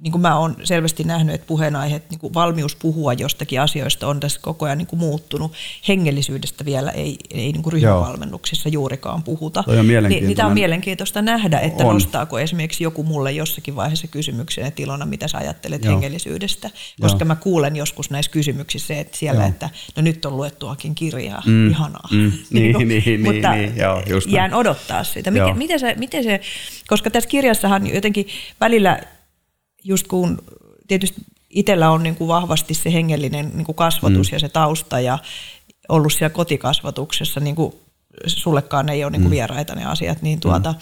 niin kuin mä oon selvästi nähnyt, että puheenaiheet, niin kuin valmius puhua jostakin asioista on tässä koko ajan niin kuin muuttunut. Hengellisyydestä vielä ei, ei niin kuin ryhmävalmennuksissa juurikaan puhuta. Niin, niitä on mielenkiintoista nähdä, että on. nostaako esimerkiksi joku mulle jossakin vaiheessa kysymyksen, että Ilona, mitä sä ajattelet Joo. hengellisyydestä? Koska Joo. mä kuulen joskus näissä kysymyksissä että siellä, Joo. että no nyt on luettuakin kirjaa, mm. ihanaa. Mm. Niin, niin, niin, Mutta niin, joo, just jään odottaa sitä. Miten, miten, se, miten se, koska tässä kirjassahan jotenkin välillä just kun tietysti itsellä on niin kuin vahvasti se hengellinen niin kuin kasvatus mm. ja se tausta ja ollut siellä kotikasvatuksessa, niin kuin sullekaan ei ole niin kuin mm. vieraita ne asiat, niin, tuota, mm.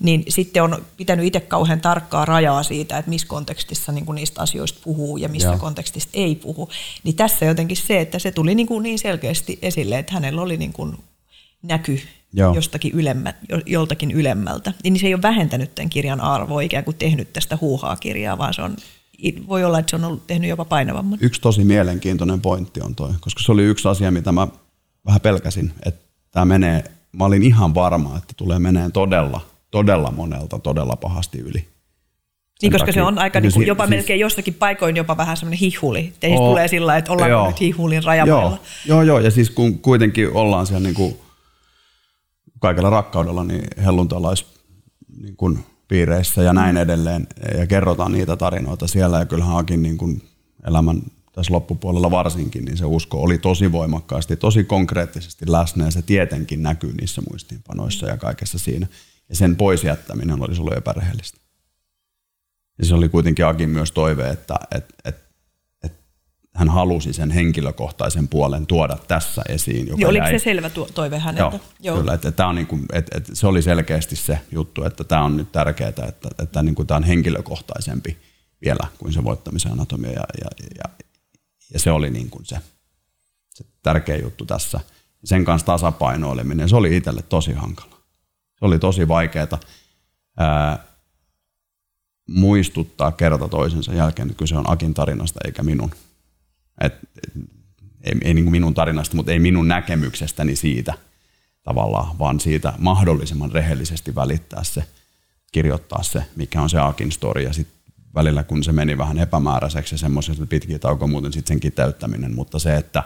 niin sitten on pitänyt itse kauhean tarkkaa rajaa siitä, että missä kontekstissa niin kuin niistä asioista puhuu ja missä ja. kontekstista ei puhu. Niin tässä jotenkin se, että se tuli niin, kuin niin selkeästi esille, että hänellä oli niin kuin näky Joo. jostakin ylemmä, joltakin ylemmältä. Niin se ei ole vähentänyt tämän kirjan arvoa, ikään kuin tehnyt tästä huuhaa kirjaa, vaan se on, voi olla, että se on ollut tehnyt jopa painavamman. Yksi tosi mielenkiintoinen pointti on toi, koska se oli yksi asia, mitä mä vähän pelkäsin, että tämä menee, mä olin ihan varma, että tulee meneen todella, todella monelta todella pahasti yli. Niin, koska takia. se on aika niin kuin, jopa siis, melkein jossakin paikoin jopa vähän semmoinen hihuli. Teistä tulee sillä että ollaan joo, nyt hihulin rajamailla. Joo, joo, joo, ja siis kun kuitenkin ollaan siellä niin kuin kaikella rakkaudella niin helluntalais niin kuin piireissä ja näin edelleen. Ja kerrotaan niitä tarinoita siellä ja kyllähän Akin niin kuin elämän tässä loppupuolella varsinkin, niin se usko oli tosi voimakkaasti, tosi konkreettisesti läsnä ja se tietenkin näkyy niissä muistiinpanoissa ja kaikessa siinä. Ja sen pois jättäminen olisi ollut epärehellistä. Ja se oli kuitenkin Akin myös toive, että, että, että hän halusi sen henkilökohtaisen puolen tuoda tässä esiin. Joka Joo, oliko jäi... se selvä toive häneltä? Joo, Joo. kyllä. Että, että, on niin kuin, että, että se oli selkeästi se juttu, että tämä on nyt tärkeää, että, että niin kuin tämä on henkilökohtaisempi vielä kuin se voittamisen anatomia. Ja, ja, ja, ja se oli niin kuin se, se tärkeä juttu tässä. Sen kanssa tasapainoileminen, se oli itselle tosi hankala. Se oli tosi vaikeaa muistuttaa kerta toisensa jälkeen, että kyse on Akin tarinasta eikä minun. Et, ei, ei niin kuin minun tarinasta, mutta ei minun näkemyksestäni siitä tavallaan, vaan siitä mahdollisimman rehellisesti välittää se, kirjoittaa se, mikä on se Akin story. Ja sitten välillä, kun se meni vähän epämääräiseksi ja semmoisesta pitkiä taukoja muuten sitten sen kiteyttäminen, mutta se, että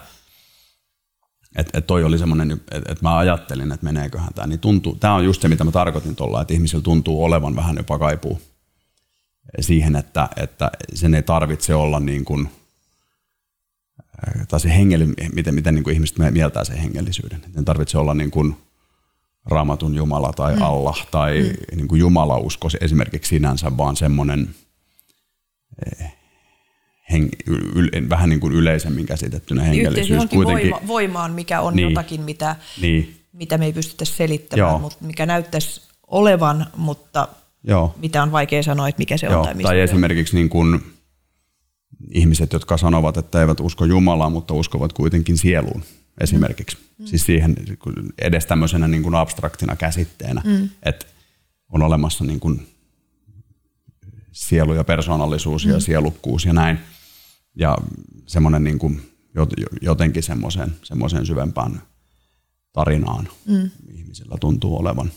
että et toi oli semmoinen, että et mä ajattelin, että meneeköhän tämä, niin tuntuu, tämä on just se, mitä mä tarkoitin tuolla, että ihmisillä tuntuu olevan vähän jopa kaipuu siihen, että, että sen ei tarvitse olla niin kuin, tai se hengeli, miten, miten niin kuin ihmiset mieltää sen hengellisyyden. Ei tarvitse olla niin kuin raamatun Jumala tai mm. Allah tai mm. niin kuin Jumalausko esimerkiksi sinänsä, vaan semmoinen eh, heng, yl, vähän niin kuin yleisemmin käsitettynä hengellisyys. kuitenkin. Voima, voimaan, mikä on niin. jotakin, mitä, niin. mitä me ei pystytä selittämään, Joo. mutta mikä näyttäisi olevan, mutta Joo. mitä on vaikea sanoa, että mikä se Joo. on. Tai, tai esimerkiksi niin kuin ihmiset, jotka sanovat, että eivät usko Jumalaa, mutta uskovat kuitenkin sieluun esimerkiksi. Mm. Siis siihen edes tämmöisenä niin kuin abstraktina käsitteenä, mm. että on olemassa niin kuin sielu ja persoonallisuus mm. ja sielukkuus ja näin. Ja semmoinen niin kuin jotenkin semmoiseen, semmoiseen syvempään tarinaan mm. ihmisillä tuntuu olevan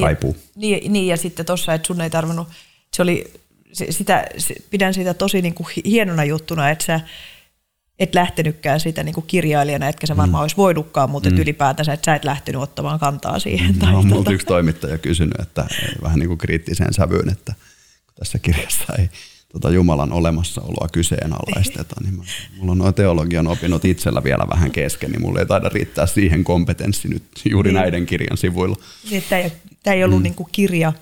kaipuu. Niin, niin ja sitten tuossa, että sun ei tarvinnut, se oli, sitä, pidän sitä tosi niin kuin hienona juttuna, että sä et lähtenytkään sitä niin kuin kirjailijana, etkä sä varmaan mm. olisi voinutkaan, mutta mm. ylipäätänsä, että sä et lähtenyt ottamaan kantaa siihen. Tai no, tuota. yksi toimittaja kysynyt, että vähän niin kuin kriittiseen sävyyn, että tässä kirjassa ei tota Jumalan olemassaoloa kyseenalaisteta, niin mä, mulla on nuo teologian opinnot itsellä vielä vähän kesken, niin mulla ei taida riittää siihen kompetenssi nyt juuri niin. näiden kirjan sivuilla. Niin, tämä ei, tämä ei ollut mm. niin kuin kirja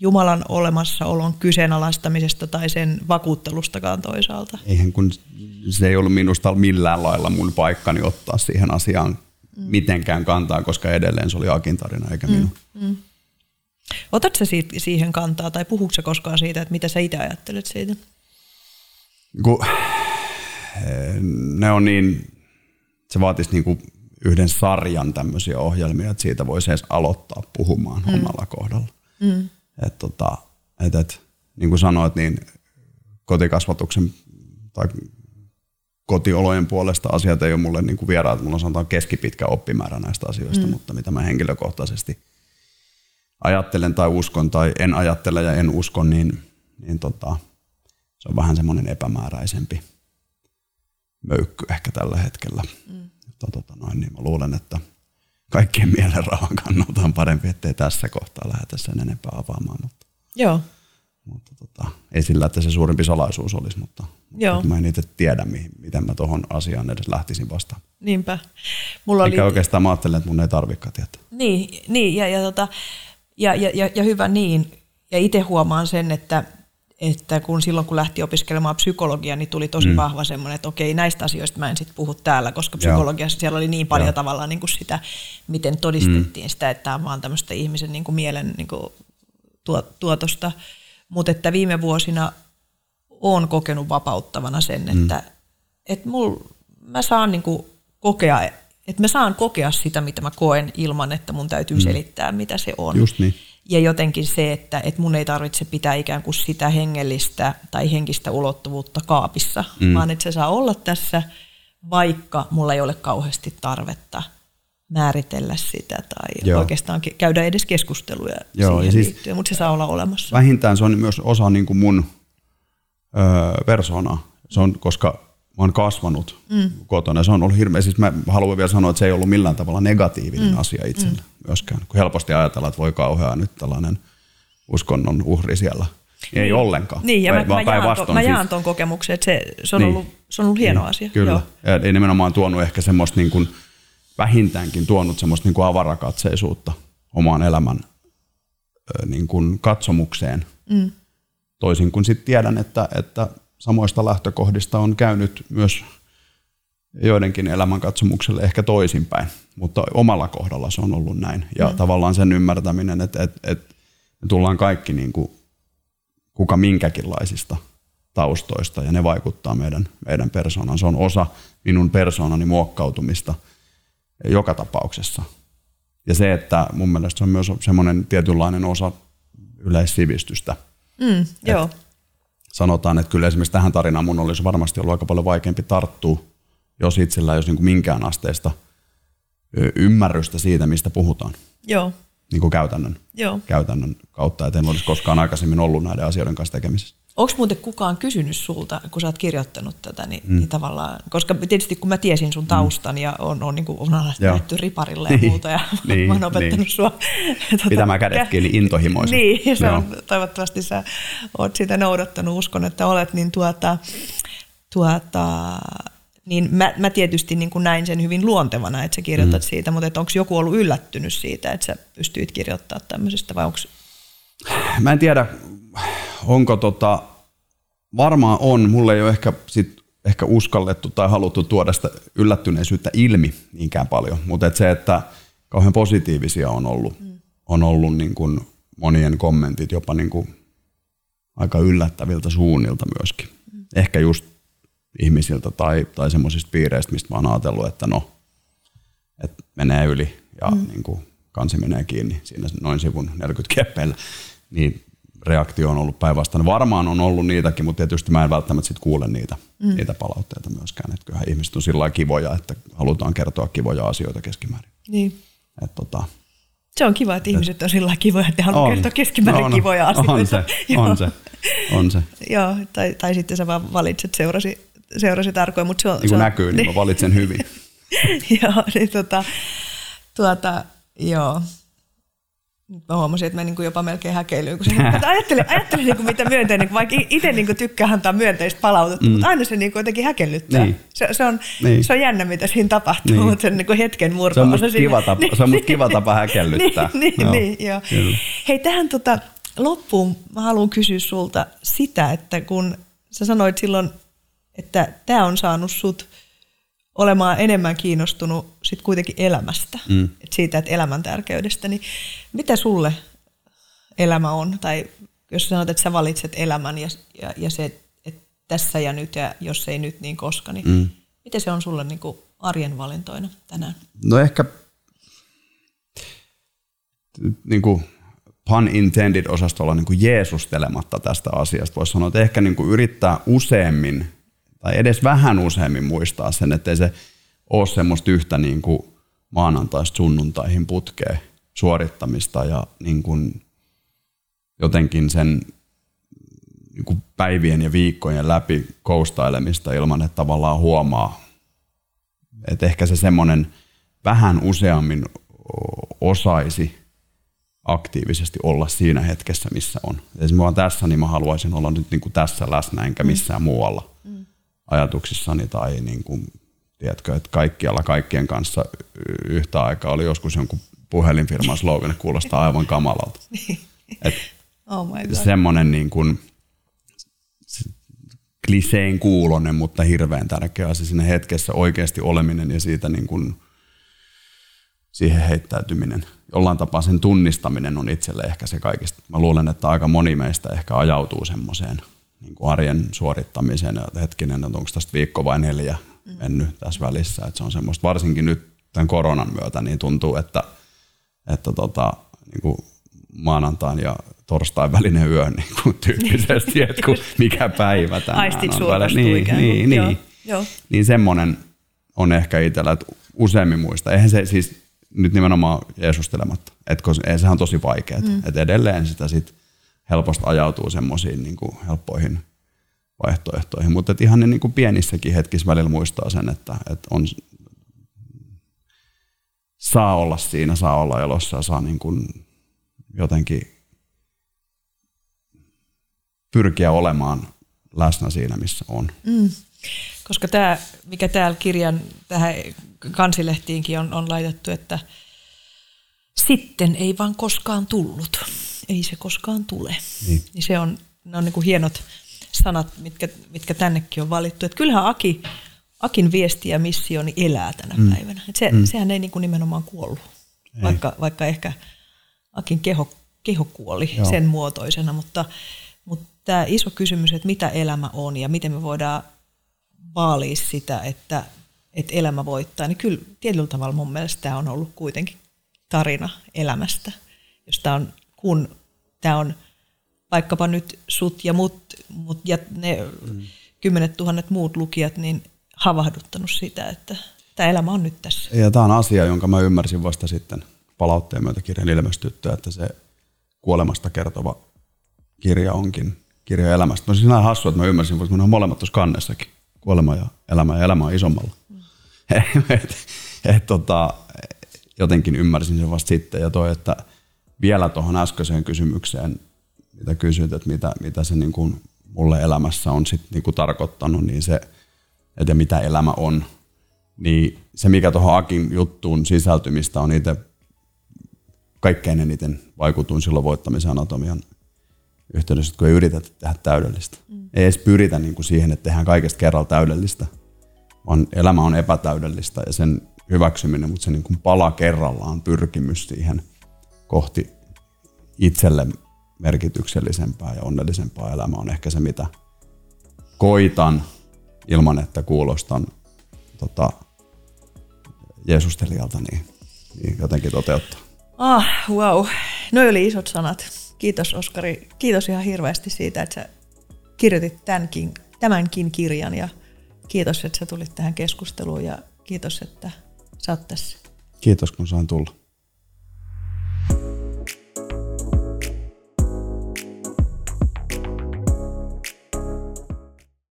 Jumalan olemassaolon kyseenalaistamisesta tai sen vakuuttelustakaan toisaalta. Eihän kun se ei ollut minusta millään lailla mun paikkani ottaa siihen asiaan mm. mitenkään kantaa, koska edelleen se oli Akin tarina eikä mm. minun. Mm. Otatko siitä, siihen kantaa tai puhuuko koskaan siitä, että mitä sä itse ajattelet siitä? Kun, ne on niin, se vaatisi niin kuin yhden sarjan tämmöisiä ohjelmia, että siitä voisi edes aloittaa puhumaan mm. omalla kohdalla. Mm. Et tota, et, et, niin kuin sanoit, niin kotikasvatuksen tai kotiolojen puolesta asiat ei ole mulle niin kuin vieraat. Mulla on sanotaan keskipitkä oppimäärä näistä asioista, mm. mutta mitä mä henkilökohtaisesti – ajattelen tai uskon tai en ajattele ja en usko, niin, niin tota, se on vähän semmoinen epämääräisempi möykky ehkä tällä hetkellä. Mm. Mutta tota noin, niin mä luulen, että kaikkien mielenrauhan kannalta on parempi, ettei tässä kohtaa lähdetä sen enempää avaamaan. Mutta, Joo. Mutta tota, ei sillä, että se suurempi salaisuus olisi, mutta, Joo. mä en itse tiedä, mihin, miten mä tuohon asiaan edes lähtisin vastaan. Niinpä. Mulla Eikä oli... oikeastaan mä ajattelen, että mun ei tarvikaan tietää. Niin, niin ja, ja tota, ja, ja, ja, ja hyvä niin. Ja itse huomaan sen, että, että kun silloin kun lähti opiskelemaan psykologiaa, niin tuli tosi mm. vahva semmoinen, että okei, näistä asioista mä en sitten puhu täällä, koska psykologiassa Joo. siellä oli niin paljon Joo. tavallaan niin kuin sitä, miten todistettiin mm. sitä, että tämä on vaan tämmöistä ihmisen niin kuin mielen niin kuin tuotosta. Mutta että viime vuosina olen kokenut vapauttavana sen, mm. että, että mul, mä saan niin kuin kokea että mä saan kokea sitä, mitä mä koen ilman, että mun täytyy mm. selittää, mitä se on. Just niin. Ja jotenkin se, että, että mun ei tarvitse pitää ikään kuin sitä hengellistä tai henkistä ulottuvuutta kaapissa, mm. vaan että se saa olla tässä, vaikka mulla ei ole kauheasti tarvetta määritellä sitä tai Joo. oikeastaan käydä edes keskusteluja Joo, siihen siis liittyen, mutta se saa olla olemassa. Vähintään se on myös osa niin kuin mun öö, persoonaa. Se on, koska mä oon kasvanut mm. kotona. Se on ollut hirveä, siis mä haluan vielä sanoa, että se ei ollut millään tavalla negatiivinen mm. asia itselle mm. myöskään. Kun helposti ajatellaan, että voi kauheaa nyt tällainen uskonnon uhri siellä. Ei niin. ollenkaan. Niin, ja mä, mä, jaan, to, mä jaan siis. ton kokemuksen, että se, se, on, niin. ollut, se on ollut hieno niin, asia. Kyllä. Joo. Ja ei nimenomaan tuonut ehkä semmoista niin kuin, vähintäänkin tuonut semmoista niin kuin avarakatseisuutta omaan elämän niin kuin katsomukseen. Mm. Toisin kuin sitten tiedän, että, että samoista lähtökohdista on käynyt myös joidenkin elämänkatsomukselle ehkä toisinpäin, mutta omalla kohdalla se on ollut näin. Ja mm. tavallaan sen ymmärtäminen, että, että, että me tullaan kaikki niin kuin kuka minkäkinlaisista taustoista ja ne vaikuttaa meidän, meidän persoonaan. Se on osa minun persoonani muokkautumista joka tapauksessa. Ja se, että mun mielestä se on myös semmoinen tietynlainen osa yleissivistystä. Mm, joo sanotaan, että kyllä esimerkiksi tähän tarinaan mun olisi varmasti ollut aika paljon vaikeampi tarttua, jos itsellä ei olisi niin kuin minkään asteista ymmärrystä siitä, mistä puhutaan Joo, niin kuin käytännön, joo. käytännön kautta, että en olisi koskaan aikaisemmin ollut näiden asioiden kanssa tekemisissä. Onko muuten kukaan kysynyt sulta, kun sä oot kirjoittanut tätä, niin, mm. niin tavallaan, koska tietysti kun mä tiesin sun taustan mm. ja on, on, niin kuin, on lähdetty riparille ja Niin. muuta ja Niin, mä oon opettanut niin. sua. Tota, Pitämään kädet kiinni intohimoisen. Niin, ja Joo. on, toivottavasti sä oot sitä noudattanut, uskon, että olet, niin tuota, tuota niin mä, mä tietysti niin kuin näin sen hyvin luontevana, että sä kirjoitat mm. siitä, mutta onko joku ollut yllättynyt siitä, että sä pystyit kirjoittamaan tämmöisestä vai onko Mä en tiedä, onko tota, varmaan on, mulle ei ole ehkä, sit, ehkä uskallettu tai haluttu tuoda sitä yllättyneisyyttä ilmi niinkään paljon, mutta et se, että kauhean positiivisia on ollut, mm. on ollut niin kuin monien kommentit jopa niin kuin aika yllättäviltä suunnilta myöskin. Mm. Ehkä just ihmisiltä tai, tai semmoisista piireistä, mistä mä oon ajatellut, että no, että menee yli ja mm. niin kuin kansi menee kiinni siinä noin sivun 40 keppeillä, niin reaktio on ollut päinvastainen. Varmaan on ollut niitäkin, mutta tietysti mä en välttämättä sit kuule niitä, mm. niitä palautteita myöskään. Että kyllähän ihmiset on sillä kivoja, että halutaan kertoa kivoja asioita keskimäärin. niin? Et tota, Se on kiva, että ihmiset on sillä kivoja, että haluaa kertoa keskimäärin On, kivoja asioita. On se, on se, on se. Joo, tai, tai sitten sä vaan valitset seurasi, seurasi tarkoin, mutta se on... Niin se kuin on, näkyy, niin mä valitsen hyvin. joo, niin tota, tuota, joo. Mä huomasin, että mä niin kuin jopa melkein häkeilyin, kun se ajattelin, ajattelin niin kuin mitä myönteinen, kun vaikka itse niin kuin tykkää antaa myönteistä palautetta, mm. mutta aina se niin kuin jotenkin häkellyttää. Niin. Se, se, on, Niin. se on jännä, mitä siinä tapahtuu, Niin. mutta se on niin kuin hetken murto. Se on musta kiva tapa, se on musta kiva tapa häkellyttää. niin, niin, Joo, niin, joo. kyllä. Hei, tähän tota, loppuun mä haluan kysyä sulta sitä, että kun sä sanoit silloin, että tämä on saanut sut olemaan enemmän kiinnostunut sit kuitenkin elämästä, mm. et siitä, että elämän tärkeydestä, niin mitä sulle elämä on? Tai jos sanot, että sä valitset elämän ja, ja, ja se, että tässä ja nyt ja jos ei nyt, niin koska, niin mm. miten se on sulle niin kuin arjen valintoina tänään? No ehkä niin kuin pun intended osastolla niin kuin jeesustelematta tästä asiasta. Voisi sanoa, että ehkä niin kuin yrittää useammin tai edes vähän useammin muistaa sen, ettei se ole semmoista yhtä niin kuin maanantaista sunnuntaihin putkeen suorittamista ja niin kuin jotenkin sen niin kuin päivien ja viikkojen läpi koustailemista ilman, että tavallaan huomaa, että ehkä se semmoinen vähän useammin osaisi aktiivisesti olla siinä hetkessä, missä on. Esimerkiksi mä tässä, niin mä haluaisin olla nyt niin kuin tässä läsnä, enkä missään mm. muualla mm. ajatuksissani tai niin kuin, tiedätkö, että kaikkialla kaikkien kanssa yhtä aikaa oli joskus jonkun puhelinfirman slogan, että kuulostaa aivan kamalalta. Et Oh my God. semmoinen niin kuin kliseen kuulonen, mutta hirveän tärkeä asia siinä hetkessä oikeasti oleminen ja siitä niin kuin siihen heittäytyminen. Jollain tapaa sen tunnistaminen on itselle ehkä se kaikista. Mä luulen, että aika moni meistä ehkä ajautuu semmoiseen niin kuin arjen suorittamiseen. Ja hetkinen, että onko tästä viikko vai neljä mennyt tässä välissä. Että se on semmoista, varsinkin nyt tämän koronan myötä, niin tuntuu, että, että tota, niin kuin maanantain ja torstain välinen yö niin kuin tyyppisesti, että kun mikä päivä tänään Aistit on. surkastuu niin, kuin. niin, Joo, niin. joo. niin semmoinen on ehkä itsellä, että useammin muista. Eihän se siis nyt nimenomaan jeesustelematta, että sehän on tosi vaikeaa. Mm. Että edelleen sitä sit helposti ajautuu semmoisiin niin helppoihin vaihtoehtoihin. Mutta ihan ne niin kuin pienissäkin hetkissä välillä muistaa sen, että, että on, saa olla siinä, saa olla elossa ja saa niin kuin jotenkin pyrkiä olemaan läsnä siinä, missä on. Mm. Koska tämä, mikä täällä kirjan tähän kansilehtiinkin on, on laitettu, että sitten ei vaan koskaan tullut. Ei se koskaan tule. Niin. niin se on, ne on niin kuin hienot sanat, mitkä, mitkä tännekin on valittu. Että kyllähän Aki, Akin viesti ja missioni elää tänä mm. päivänä. Et se, mm. Sehän ei niin kuin nimenomaan kuollut, Ei. vaikka, vaikka ehkä Akin keho, keho kuoli Joo. sen muotoisena, mutta, mutta tämä iso kysymys, että mitä elämä on ja miten me voidaan vaalia sitä, että, että elämä voittaa, niin kyllä tietyllä tavalla mun mielestä tämä on ollut kuitenkin tarina elämästä, jos tää on, kun tämä on vaikkapa nyt sut ja mut, mut ja ne mm. kymmenet tuhannet muut lukijat, niin havahduttanut sitä, että tämä elämä on nyt tässä. Ja tämä on asia, jonka mä ymmärsin vasta sitten palautteen myötä kirjan ilmestyttyä, että se kuolemasta kertova kirja onkin kirja elämästä. No siis näin hassu, että mä ymmärsin, ne on molemmat tuossa kannessakin. Kuolema ja elämä ja elämä on isommalla. Mm. et, et, tota, jotenkin ymmärsin sen vasta sitten. Ja toi, että vielä tuohon äskeiseen kysymykseen, mitä kysyt, että mitä, mitä se niin kuin mulle elämässä on sit niin kuin tarkoittanut, niin se, että mitä elämä on, niin se mikä tuohon Akin juttuun sisältymistä on itse kaikkein eniten vaikutuin silloin voittamisen anatomian yhteydessä, kun ei yritetä tehdä täydellistä. Mm. Ei edes pyritä niin kuin siihen, että tehdään kaikesta kerralla täydellistä, vaan elämä on epätäydellistä ja sen hyväksyminen, mutta se niin kuin pala kerrallaan pyrkimys siihen kohti itselle merkityksellisempää ja onnellisempaa elämää on ehkä se, mitä koitan ilman, että kuulostan tota, Jeesustelijalta, niin, niin jotenkin toteuttaa. Ah, wow. No oli isot sanat. Kiitos Oskari. Kiitos ihan hirveästi siitä, että sä kirjoitit tämänkin, tämänkin kirjan ja kiitos, että sä tulit tähän keskusteluun ja kiitos, että sä oot tässä. Kiitos, kun sain tulla.